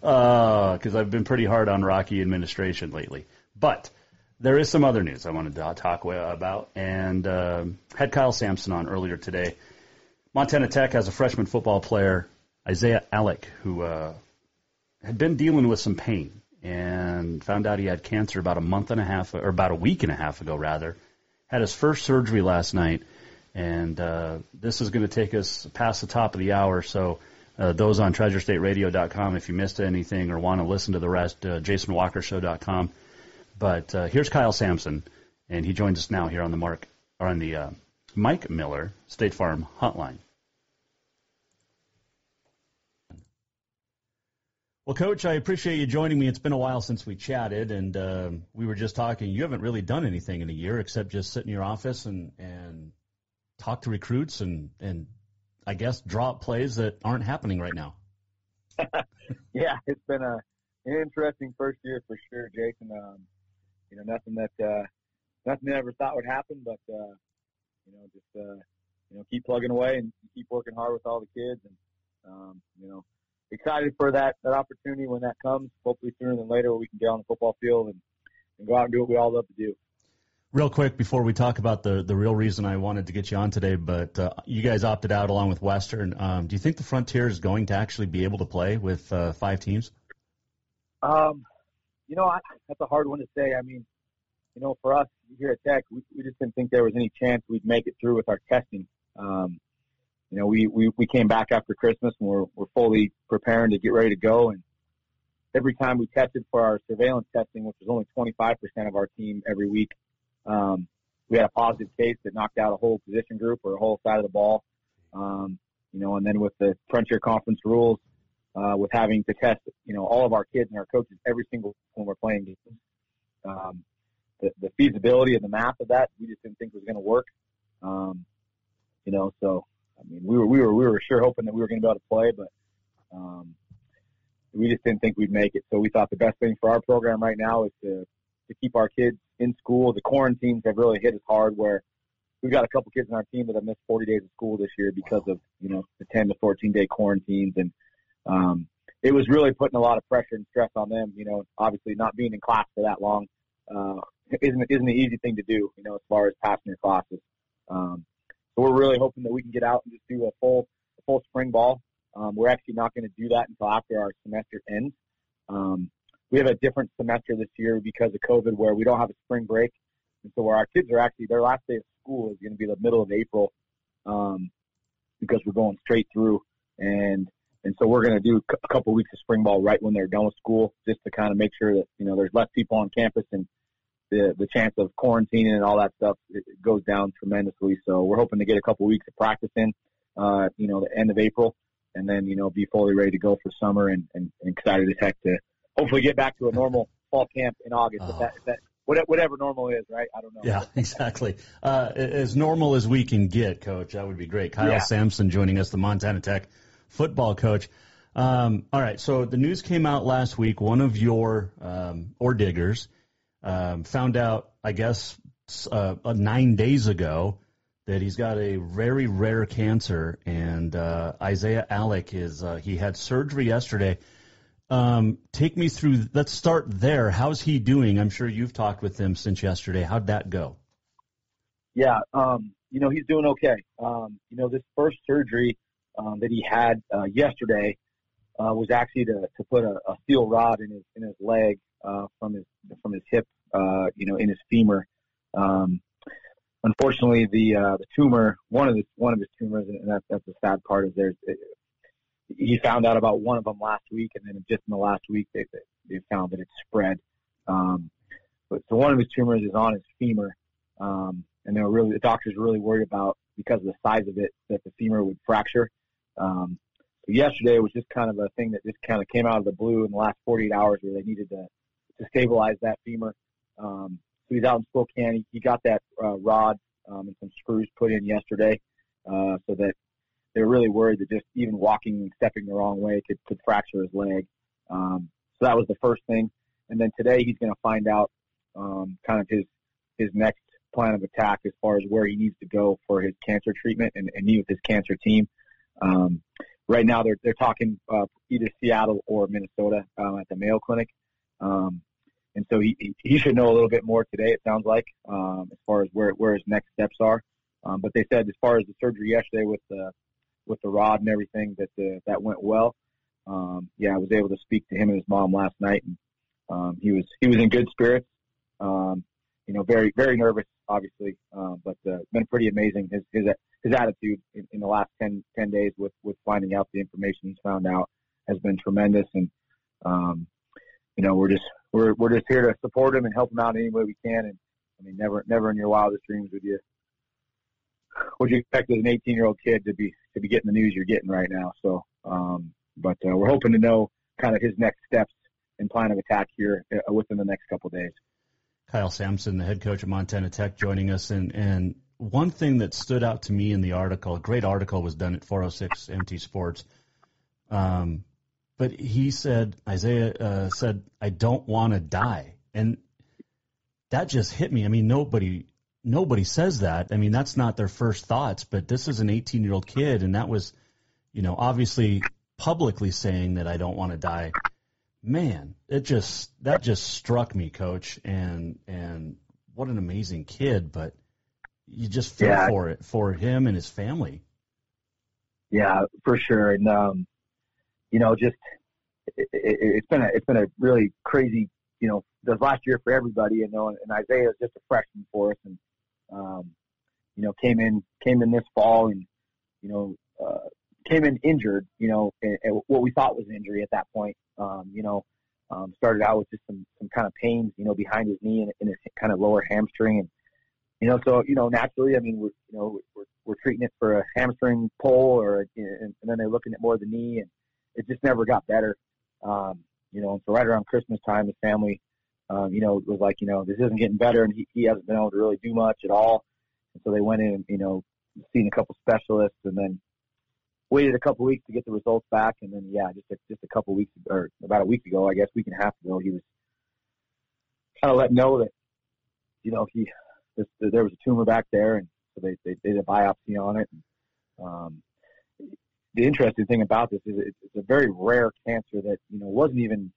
Because uh, I've been pretty hard on Rocky administration lately, but there is some other news I wanted to talk about, and uh, had Kyle Samson on earlier today. Montana Tech has a freshman football player, Isaiah Allik, who uh, had been dealing with some pain and found out he had cancer about a month and a half, or about a week and a half ago, rather. Had his first surgery last night, and uh, this is going to take us past the top of the hour. So, uh, those on TreasureStateRadio.com, if you missed anything or want to listen to the rest, uh, JasonWalkerShow.com. But uh, here's Kyle Samson, and he joins us now here on the Mark or on the uh, Mike Miller State Farm Hotline. Well, Coach, I appreciate you joining me. It's been a while since we chatted, and uh, we were just talking. You haven't really done anything in a year except just sit in your office and and talk to recruits and and I guess draw up plays that aren't happening right now. yeah, it's been a an interesting first year for sure, Jason. Um, you know, nothing that uh, nothing I ever thought would happen, but uh, you know, just uh, you know, keep plugging away and keep working hard with all the kids, and um, you know, excited for that that opportunity when that comes. Hopefully sooner than later, where we can get on the football field and, and go out and do what we all love to do. Real quick before we talk about the the real reason I wanted to get you on today, but uh, you guys opted out along with Western. Um, do you think the Frontier is going to actually be able to play with uh, five teams? Um, you know, I, that's a hard one to say. I mean, you know, for us here at Tech, we, we just didn't think there was any chance we'd make it through with our testing. Um, you know, we, we, we came back after Christmas and we're, we're fully preparing to get ready to go. And every time we tested for our surveillance testing, which was only 25% of our team every week, um, we had a positive case that knocked out a whole position group or a whole side of the ball. Um, you know, and then with the Frontier Conference rules, uh, with having to test, you know, all of our kids and our coaches every single when we're playing games. Um, the, the feasibility and the math of that, we just didn't think was going to work. Um, you know, so I mean, we were we were we were sure hoping that we were going to be able to play, but um, we just didn't think we'd make it. So we thought the best thing for our program right now is to to keep our kids in school. The quarantines have really hit us hard where we've got a couple kids on our team that have missed 40 days of school this year because of, you know, the 10 to 14 day quarantines. And, um, it was really putting a lot of pressure and stress on them, you know, obviously not being in class for that long, uh, isn't, isn't an easy thing to do, you know, as far as passing your classes. Um, so we're really hoping that we can get out and just do a full, a full spring ball. Um, we're actually not going to do that until after our semester ends. Um, we have a different semester this year because of COVID where we don't have a spring break. And so where our kids are actually, their last day of school is going to be the middle of April, um, because we're going straight through. And, and so we're going to do a couple of weeks of spring ball right when they're done with school, just to kind of make sure that, you know, there's less people on campus and the, the chance of quarantining and all that stuff, it, it goes down tremendously. So we're hoping to get a couple of weeks of practice in, uh, you know, the end of April and then, you know, be fully ready to go for summer and, and, and excited as heck to, hopefully get back to a normal fall camp in August. Oh. If that, if that whatever normal is, right? I don't know. Yeah, exactly. Uh, as normal as we can get, Coach. That would be great. Kyle yeah. Samson joining us, the Montana Tech football coach. Um, all right, so the news came out last week. One of your um, Orediggers um, found out, I guess, uh, nine days ago that he's got a very rare cancer, and uh, Isaiah Allik is uh, he had surgery yesterday. Um, take me through. Let's start there. How's he doing? I'm sure you've talked with him since yesterday. How'd that go? Yeah, um, you know he's doing okay. Um, you know this first surgery um, that he had uh, yesterday uh, was actually to, to put a, a steel rod in his in his leg uh, from his from his hip, uh, you know, in his femur. Um, unfortunately, the uh, the tumor, one of the one of his tumors, and that's that's the sad part is there's he found out about one of them last week, and then just in the last week they they found that it's spread. Um, but so one of his tumors is on his femur, um, and they were really the doctors were really worried about because of the size of it that the femur would fracture. Um, so yesterday was just kind of a thing that just kind of came out of the blue in the last 48 hours where they needed to to stabilize that femur. Um, so he's out in Spokane. He, got that uh, rod um, and some screws put in yesterday, uh, so that they were really worried that just even walking and stepping the wrong way could, could fracture his leg. Um, so that was the first thing. And then today he's going to find out um, kind of his his next plan of attack as far as where he needs to go for his cancer treatment and, and meet with his cancer team. Um, right now they're they're talking uh, either Seattle or Minnesota um, at the Mayo Clinic. Um, and so he he should know a little bit more today. It sounds like um, as far as where where his next steps are. Um, but they said as far as the surgery yesterday with the with the rod and everything that uh, that went well. Um, yeah, I was able to speak to him and his mom last night, and um, he was he was in good spirits. Um, you know, very very nervous, obviously, uh, but uh, been pretty amazing. His his his attitude in, in the last 10, 10 days with with finding out the information he's found out has been tremendous, and um, you know, we're just we're we're just here to support him and help him out in any way we can. And I mean, never never in your wildest dreams would you would you expect as an 18 year old kid to be to be getting the news you're getting right now? So, um, but uh, we're hoping to know kind of his next steps and plan of attack here uh, within the next couple of days. Kyle Samson, the head coach of Montana Tech, joining us, and and one thing that stood out to me in the article, a great article was done at 406 MT Sports. Um, but he said Isaiah uh, said, "I don't want to die," and that just hit me. I mean, nobody nobody says that. I mean, that's not their first thoughts, but this is an 18 year old kid, and that was, you know, obviously publicly saying that I don't want to die. Man, it just that just struck me, coach, and and what an amazing kid, but you just feel yeah. for it for him and his family. Yeah, for sure, and um, you know, just it, it, it's been a it's been a really crazy, you know, this last year for everybody, you know, and, and Isaiah is just a freshman for us, and um, you know, came in came in this fall and you know uh, came in injured. You know, and, and what we thought was an injury at that point. Um, you know, um, started out with just some some kind of pains, you know, behind his knee and in his kind of lower hamstring, and you know, so you know, naturally, I mean, we're you know we're we're treating it for a hamstring pull, or and, and then they're looking at more of the knee, and it just never got better. Um, you know, and so right around Christmas time, his family, um, you know, was like, you know, this isn't getting better, and he, he hasn't been able to really do much at all. And so they went in, you know, seen a couple specialists, and then waited a couple weeks to get the results back, and then yeah, just a, just a couple weeks or about a week ago, I guess, week and a half ago, he was kind of let know that, you know, he this, there was a tumor back there, and so they they did a biopsy on it. And, um, the interesting thing about this is it's, it's a very rare cancer that you know wasn't even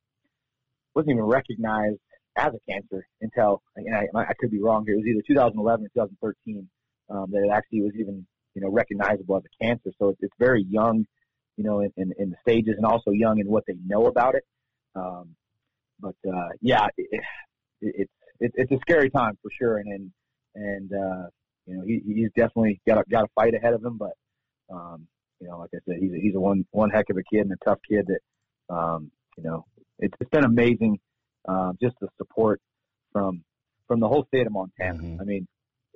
wasn't even recognized as a cancer until and I, I could be wrong here. It was either 2011 or 2013 um, that it actually was even you know recognizable as a cancer. So it's, it's very young, you know, in, in, in the stages and also young in what they know about it. Um, but uh, yeah, it, it, it's it, it's a scary time for sure, and and, and uh, you know he, he's definitely got a, got a fight ahead of him. But um, you know, like I said, he's a, he's a one one heck of a kid and a tough kid that um, you know it's, it's been amazing uh, just the support from from the whole state of Montana. Mm-hmm. I mean,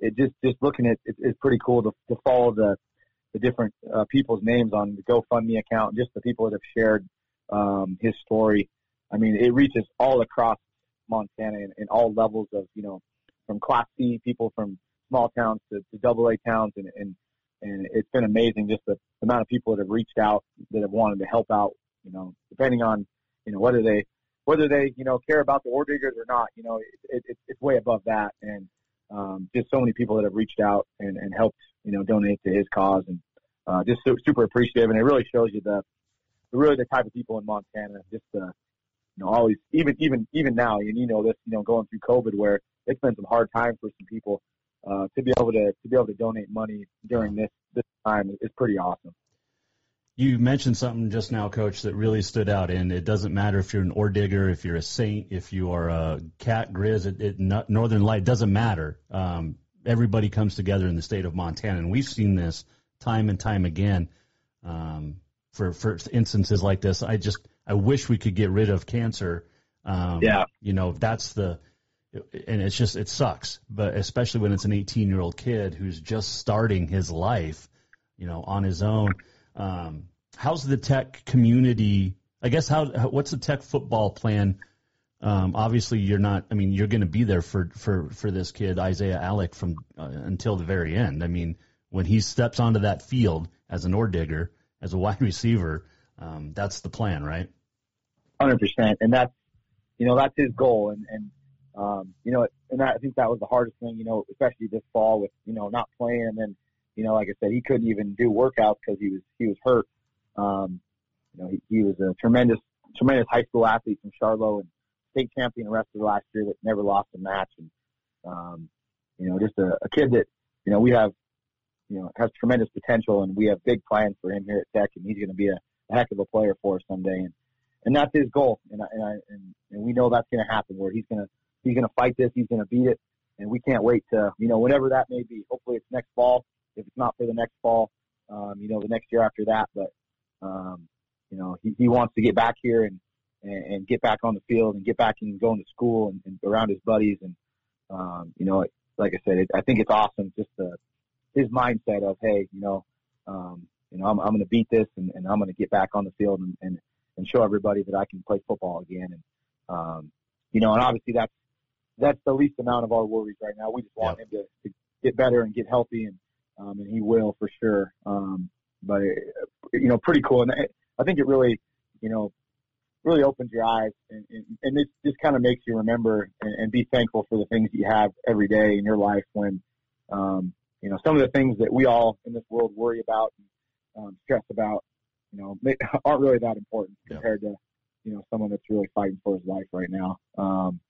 it just just looking at it, it's pretty cool to, to follow the the different uh, people's names on the GoFundMe account, just the people that have shared um, his story. I mean, it reaches all across Montana in, in all levels of you know from Class C people from small towns to, to double A towns, and, and and it's been amazing just the, amount of people that have reached out that have wanted to help out. You know, depending on you know whether they whether they you know care about the Orediggers or not. You know, it, it, it's way above that, and um, just so many people that have reached out and, and helped you know donate to his cause, and uh, just so, super appreciative. And it really shows you the really the type of people in Montana. Just uh, you know, always even even even now, and you know this, you know, going through COVID, where it's been some hard times for some people. Uh, to be able to to be able to donate money during this this time is pretty awesome. You mentioned something just now, Coach, that really stood out. And it doesn't matter if you're an Oredigger, if you're a saint, if you are a cat grizz, it, it, Northern Light, doesn't matter. Um, everybody comes together in the state of Montana, and we've seen this time and time again. Um, for for instances like this, I just I wish we could get rid of cancer. Um, yeah, you know that's the and it's just it sucks, but especially when it's an 18 year old kid who's just starting his life, you know, on his own. Um, how's the tech community? I guess how what's the tech football plan? Um, obviously, you're not. I mean, you're going to be there for for for this kid Isaiah Allik from uh, until the very end. I mean, when he steps onto that field as an Oredigger, as a wide receiver, um, that's the plan, right? Hundred percent, and that's you know that's his goal, and and um, you know, and I think that was the hardest thing, you know, especially this fall with you know not playing, and then you know, like I said, he couldn't even do workouts because he was he was hurt. Um, you know, he, he was a tremendous tremendous high school athlete from Charlotte and state champion the rest of the last year that never lost a match, and um, you know, just a, a kid that you know we have you know has tremendous potential, and we have big plans for him here at Tech, and he's going to be a, a heck of a player for us someday, and and that's his goal, and I, and, I, and, and we know that's going to happen where he's going to he's going to fight this, he's going to beat it, and we can't wait to you know whatever that may be. Hopefully it's next fall if it's not for the next fall, um, you know, the next year after that. But um, you know, he, he wants to get back here and, and and get back on the field and get back and going to school and, and around his buddies. And um, you know, like I said, it, I think it's awesome just the his mindset of hey, you know, um, you know, I'm I'm going to beat this and, and I'm going to get back on the field and, and and show everybody that I can play football again. And um, you know, and obviously that's that's the least amount of our worries right now. We just want yep. him to, to get better and get healthy and um, and he will for sure. Um, but you know, pretty cool, and I think it really, you know, really opens your eyes, and, and, and it just kind of makes you remember and, and be thankful for the things you have every day in your life. When, um, you know, some of the things that we all in this world worry about, and, um, stress about, you know, aren't really that important compared to, you know, someone that's really fighting for his life right now. Um,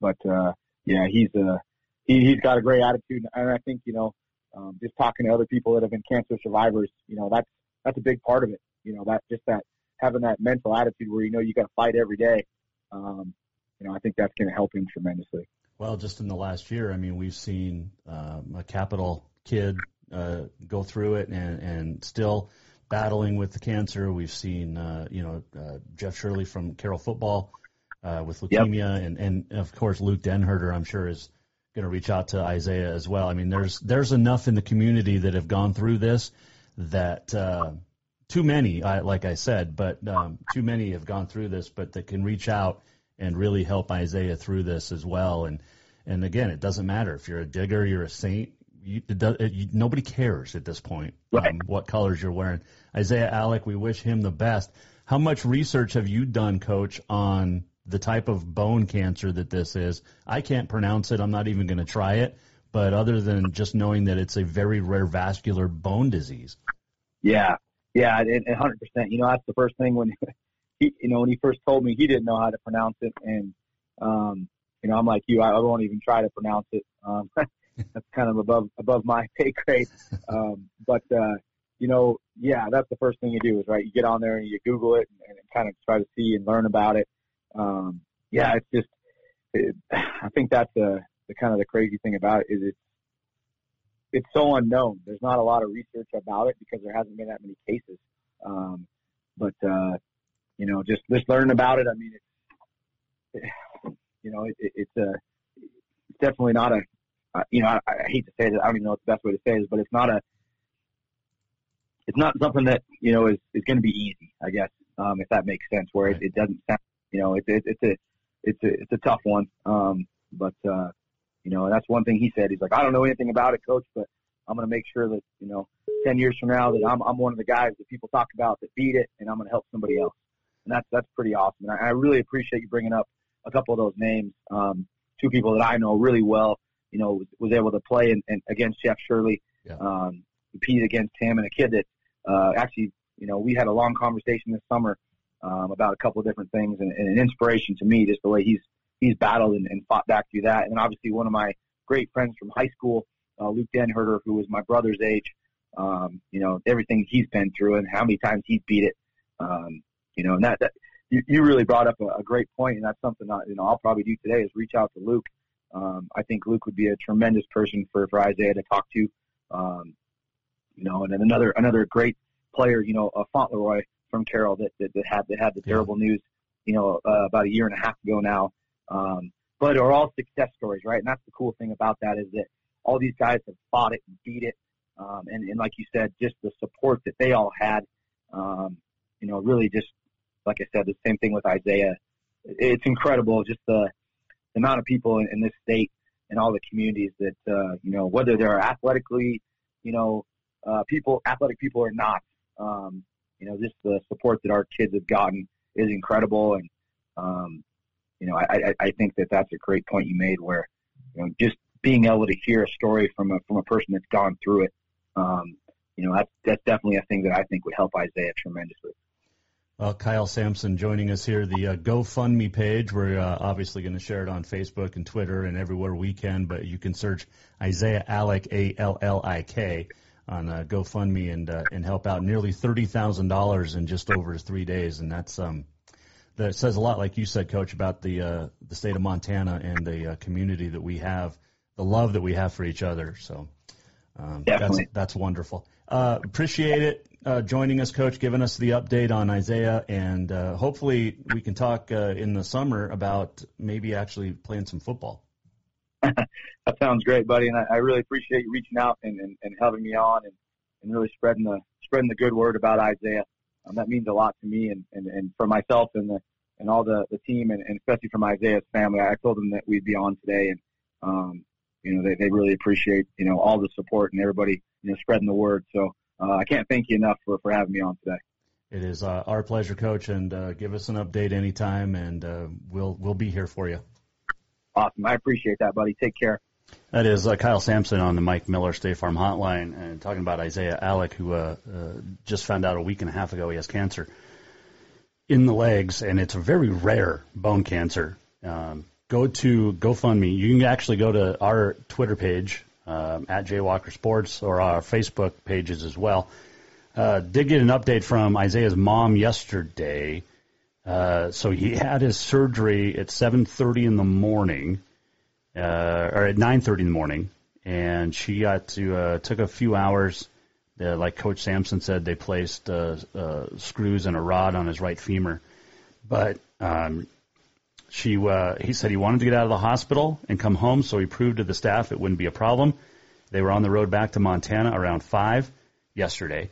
but uh, yeah, he's a he, he's got a great attitude, and I think you know um, just talking to other people that have been cancer survivors, you know, that's that's a big part of it. You know, that just that having that mental attitude where you know you got to fight every day. Um, you know, I think that's going to help him tremendously. Well, just in the last year, I mean, we've seen um, a capital kid uh, go through it and, and still battling with the cancer. We've seen, uh, you know, uh, Jeff Shirley from Carroll Football uh, with leukemia, yep. and, and of course Luke Denherter, I'm sure is going to reach out to Isaiah as well. I mean, there's there's enough in the community that have gone through this that uh, too many, I, like I said, but um, too many have gone through this, but that can reach out and really help Isaiah through this as well. And and again, it doesn't matter if you're a digger, you're a saint. You, it does, it, you, nobody cares at this point right. um, what colors you're wearing. Isaiah Allik, we wish him the best. How much research have you done, Coach, on the type of bone cancer that this is? I can't pronounce it. I'm not even going to try it. But other than just knowing that it's a very rare vascular bone disease. Yeah, yeah, and, 100%. You know, that's the first thing when he, you know, when he first told me he didn't know how to pronounce it, and um, you know, I'm like you, I, I won't even try to pronounce it. Um, that's kind of above above my pay grade. Um, but uh, you know, yeah, that's the first thing you do is right. You get on there and you Google it and, and kind of try to see and learn about it. Um, yeah, it's just, it, I think that's the the kind of the crazy thing about it is it's it's so unknown. There's not a lot of research about it because there hasn't been that many cases. Um, but uh, you know, just just learning about it. I mean, it's you know, it, it, it's a it's definitely not a uh, you know, I, I hate to say it. I don't even know what the best way to say it is, but it's not a it's not something that you know is is going to be easy. I guess um, if that makes sense. Where it, it doesn't sound you know, it's it, it's a it's a it's a tough one. Um, but uh, you know, that's one thing he said. He's like, I don't know anything about it, coach, but I'm going to make sure that you know, ten years from now, that I'm I'm one of the guys that people talk about that beat it, and I'm going to help somebody else. And that's that's pretty awesome. And I, I really appreciate you bringing up a couple of those names. Um, two people that I know really well. You know, was, was able to play and, and against Jeff Shirley, yeah. um, compete against him, and a kid that uh, actually, you know, we had a long conversation this summer um, about a couple of different things, and, and an inspiration to me, just the way he's he's battled and, and fought back through that. And then obviously one of my great friends from high school, uh, Luke Denherter, who was my brother's age. Um, you know, everything he's been through and how many times he's beat it. Um, you know, and that, that you, you really brought up a, a great point, and that's something that you know I'll probably do today is reach out to Luke. Um, I think Luke would be a tremendous person for for Isaiah to talk to. Um, you know, and then another another great player, you know, uh, Fauntleroy from Carroll that, that that had that had the terrible yeah. news, you know, uh, about a year and a half ago now. Um, but are all success stories, right? And that's the cool thing about that is that all these guys have fought it and beat it. Um, and, and like you said, just the support that they all had, um, you know, really just, like I said, the same thing with Isaiah. It's incredible just the, the amount of people in, in this state and all the communities that, uh, you know, whether they're athletically, you know, uh, people, athletic people or not, um, you know, just the support that our kids have gotten is incredible. And, um, you know, I, I think that that's a great point you made where, you know, just being able to hear a story from a, from a person that's gone through it, um, you know, that's, that's definitely a thing that I think would help Isaiah tremendously. Well, Kyle Samson joining us here, the uh, GoFundMe page. We're uh, obviously going to share it on Facebook and Twitter and everywhere we can, but you can search Isaiah Allik, A L L I K, on uh, GoFundMe and uh, and help out. Nearly thirty thousand dollars in just over three days, and that's um, that says a lot, like you said, Coach, about the uh, the state of Montana and the uh, community that we have, the love that we have for each other. So um, that's that's wonderful. Uh, appreciate it uh, joining us, Coach, giving us the update on Isaiah, and uh, hopefully we can talk uh, in the summer about maybe actually playing some football. that sounds great, buddy, and I, I really appreciate you reaching out and, and, and having me on and, and really spreading the spreading the good word about Isaiah. Um, that means a lot to me and, and, and for myself and the and all the, the team and, and especially from Isaiah's family. I told them that we'd be on today and um, you know, they, they really appreciate, you know, all the support and everybody, you know, spreading the word. So uh, I can't thank you enough for, for having me on today. It is uh, our pleasure, Coach, and uh, give us an update anytime, and uh, we'll we'll be here for you. Awesome, I appreciate that, buddy. Take care. That is uh, Kyle Samson on the Mike Miller State Farm Hotline, and talking about Isaiah Allik, who uh, uh, just found out a week and a half ago he has cancer in the legs, and it's a very rare bone cancer. Um, go to GoFundMe. You can actually go to our Twitter page um, at Jaywalker Sports or our Facebook pages as well. Uh, did get an update from Isaiah's mom yesterday. Uh, so he had his surgery at 7:30 in the morning uh, or at 9:30 in the morning, and she got to uh, took a few hours. Uh, like Coach Samson said, they placed uh, uh, screws and a rod on his right femur, but um, she uh, he said he wanted to get out of the hospital and come home, so he proved to the staff it wouldn't be a problem. They were on the road back to Montana around five yesterday.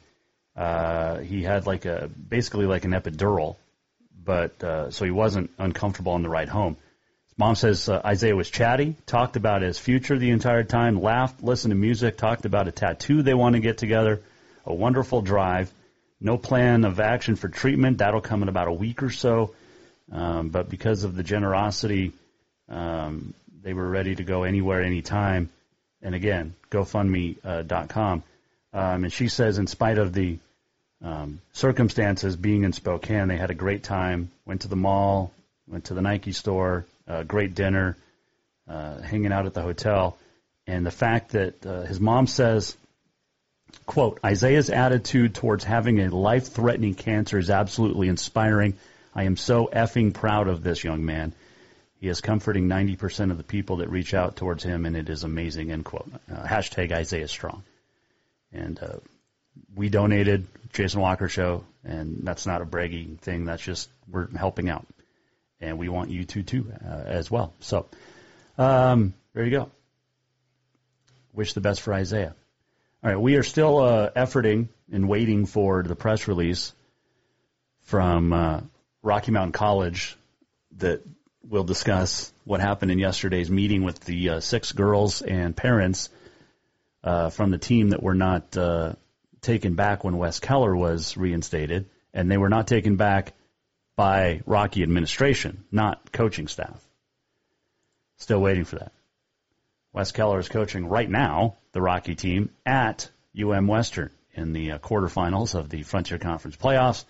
Uh, he had like a basically like an epidural, but uh, so he wasn't uncomfortable on the ride home. His mom says uh, Isaiah was chatty, talked about his future the entire time, laughed, listened to music, talked about a tattoo they want to get together, a wonderful drive. No plan of action for treatment. That'll come in about a week or so. Um, but because of the generosity, um, they were ready to go anywhere, anytime. And again, GoFundMe.com. Uh, um, and she says, in spite of the um, circumstances, being in Spokane, they had a great time. Went to the mall, went to the Nike store, uh, great dinner, uh, hanging out at the hotel. And the fact that uh, his mom says, quote, Isaiah's attitude towards having a life-threatening cancer is absolutely inspiring I am so effing proud of this young man. He is comforting 90% of the people that reach out towards him, and it is amazing, end quote. Uh, hashtag Isaiah Strong. And uh, we donated, Jason Walker Show, and that's not a bragging thing. That's just, we're helping out. And we want you to, too, uh, as well. So, um, there you go. Wish the best for Isaiah. All right, we are still uh, efforting and waiting for the press release from uh, Rocky Mountain College that will discuss what happened in yesterday's meeting with the uh, six girls and parents uh, from the team that were not uh, taken back when Wes Keller was reinstated, and they were not taken back by Rocky administration, not coaching staff. Still waiting for that. Wes Keller is coaching right now the Rocky team at UM Western in the uh, quarterfinals of the Frontier Conference playoffs.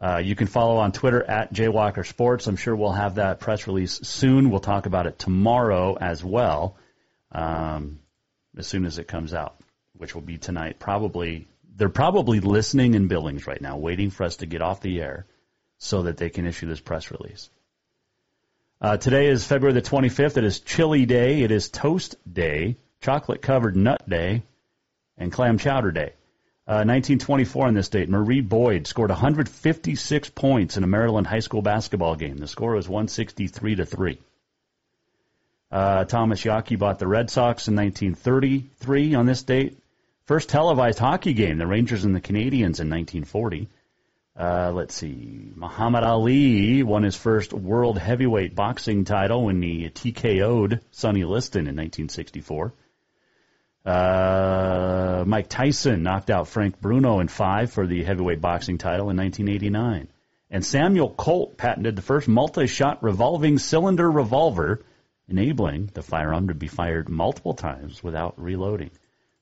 Uh, you can follow on Twitter at Jaywalker Sports. I'm sure we'll have that press release soon. We'll talk about it tomorrow as well, um, as soon as it comes out, which will be tonight. Probably they're probably listening in Billings right now, waiting for us to get off the air so that they can issue this press release. Uh, today is February the 25th. It is Chili Day. It is Toast Day, Chocolate Covered Nut Day, and Clam Chowder Day. 1924 uh, on this date, Marie Boyd scored 156 points in a Maryland high school basketball game. The score was 163 to three. Uh, Thomas Yawkey bought the Red Sox in 1933 on this date. First televised hockey game, the Rangers and the Canadiens in 1940. Uh, let's see. Muhammad Ali won his first world heavyweight boxing title when he TKO'd Sonny Liston in 1964. Uh, Mike Tyson knocked out Frank Bruno in five for the heavyweight boxing title in 1989. And Samuel Colt patented the first multi-shot revolving cylinder revolver, enabling the firearm to be fired multiple times without reloading.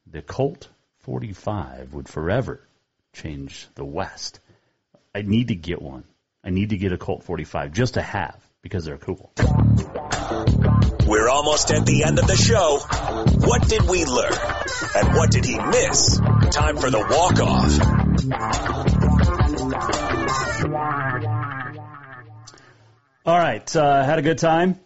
The Colt 45 would forever change the West. I need to get one. I need to get a Colt 45 just to have because they're cool. We're almost at the end of the show. What did we learn? And what did he miss? Time for the walk off. All right. Uh, had a good time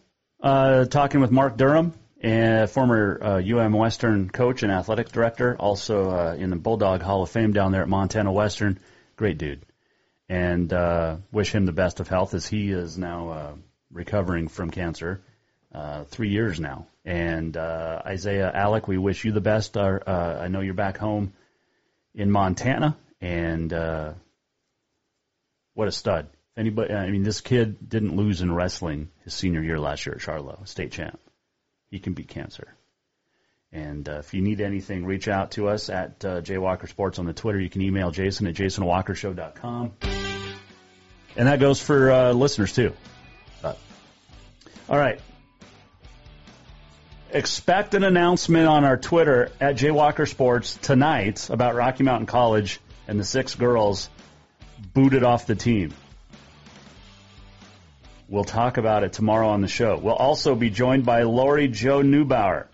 uh, talking with Mark Durham, a former uh, UM Western coach and athletic director, also uh, in the Bulldog Hall of Fame down there at Montana Western. Great dude. And uh, wish him the best of health as he is now uh, recovering from cancer uh, three years now. And uh, Isaiah Allik, we wish you the best. Our, uh, I know you're back home in Montana, and uh, what a stud! Anybody? I mean, this kid didn't lose in wrestling his senior year last year at Charlo, state champ. He can beat cancer. And uh, if you need anything, reach out to us at uh, Jay Walker Sports on the Twitter. You can email Jason at jasonwalkershow.com. And that goes for uh, listeners too. All right, expect an announcement on our Twitter at Jaywalker Sports tonight about Rocky Mountain College and the six girls booted off the team. We'll talk about it tomorrow on the show. We'll also be joined by Lori Joe Neubauer,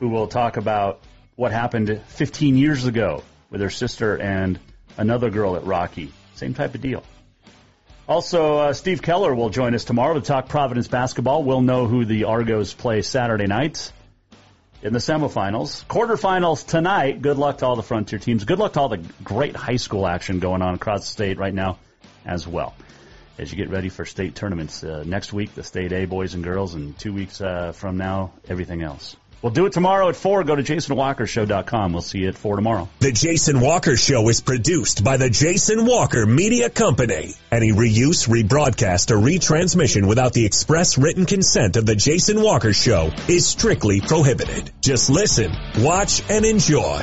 who will talk about what happened 15 years ago with her sister and another girl at Rocky. Same type of deal. Also, uh, Steve Keller will join us tomorrow to talk Providence basketball. We'll know who the Argos play Saturday night in the semifinals. Quarterfinals tonight. Good luck to all the Frontier teams. Good luck to all the great high school action going on across the state right now as well. As you get ready for state tournaments uh, next week, the state A boys and girls, and two weeks uh, from now, everything else. We'll do it tomorrow at 4. Go to jasonwalkershow.com. We'll see you at 4 tomorrow. The Jason Walker Show is produced by the Jason Walker Media Company. Any reuse, rebroadcast, or retransmission without the express written consent of the Jason Walker Show is strictly prohibited. Just listen, watch, and enjoy.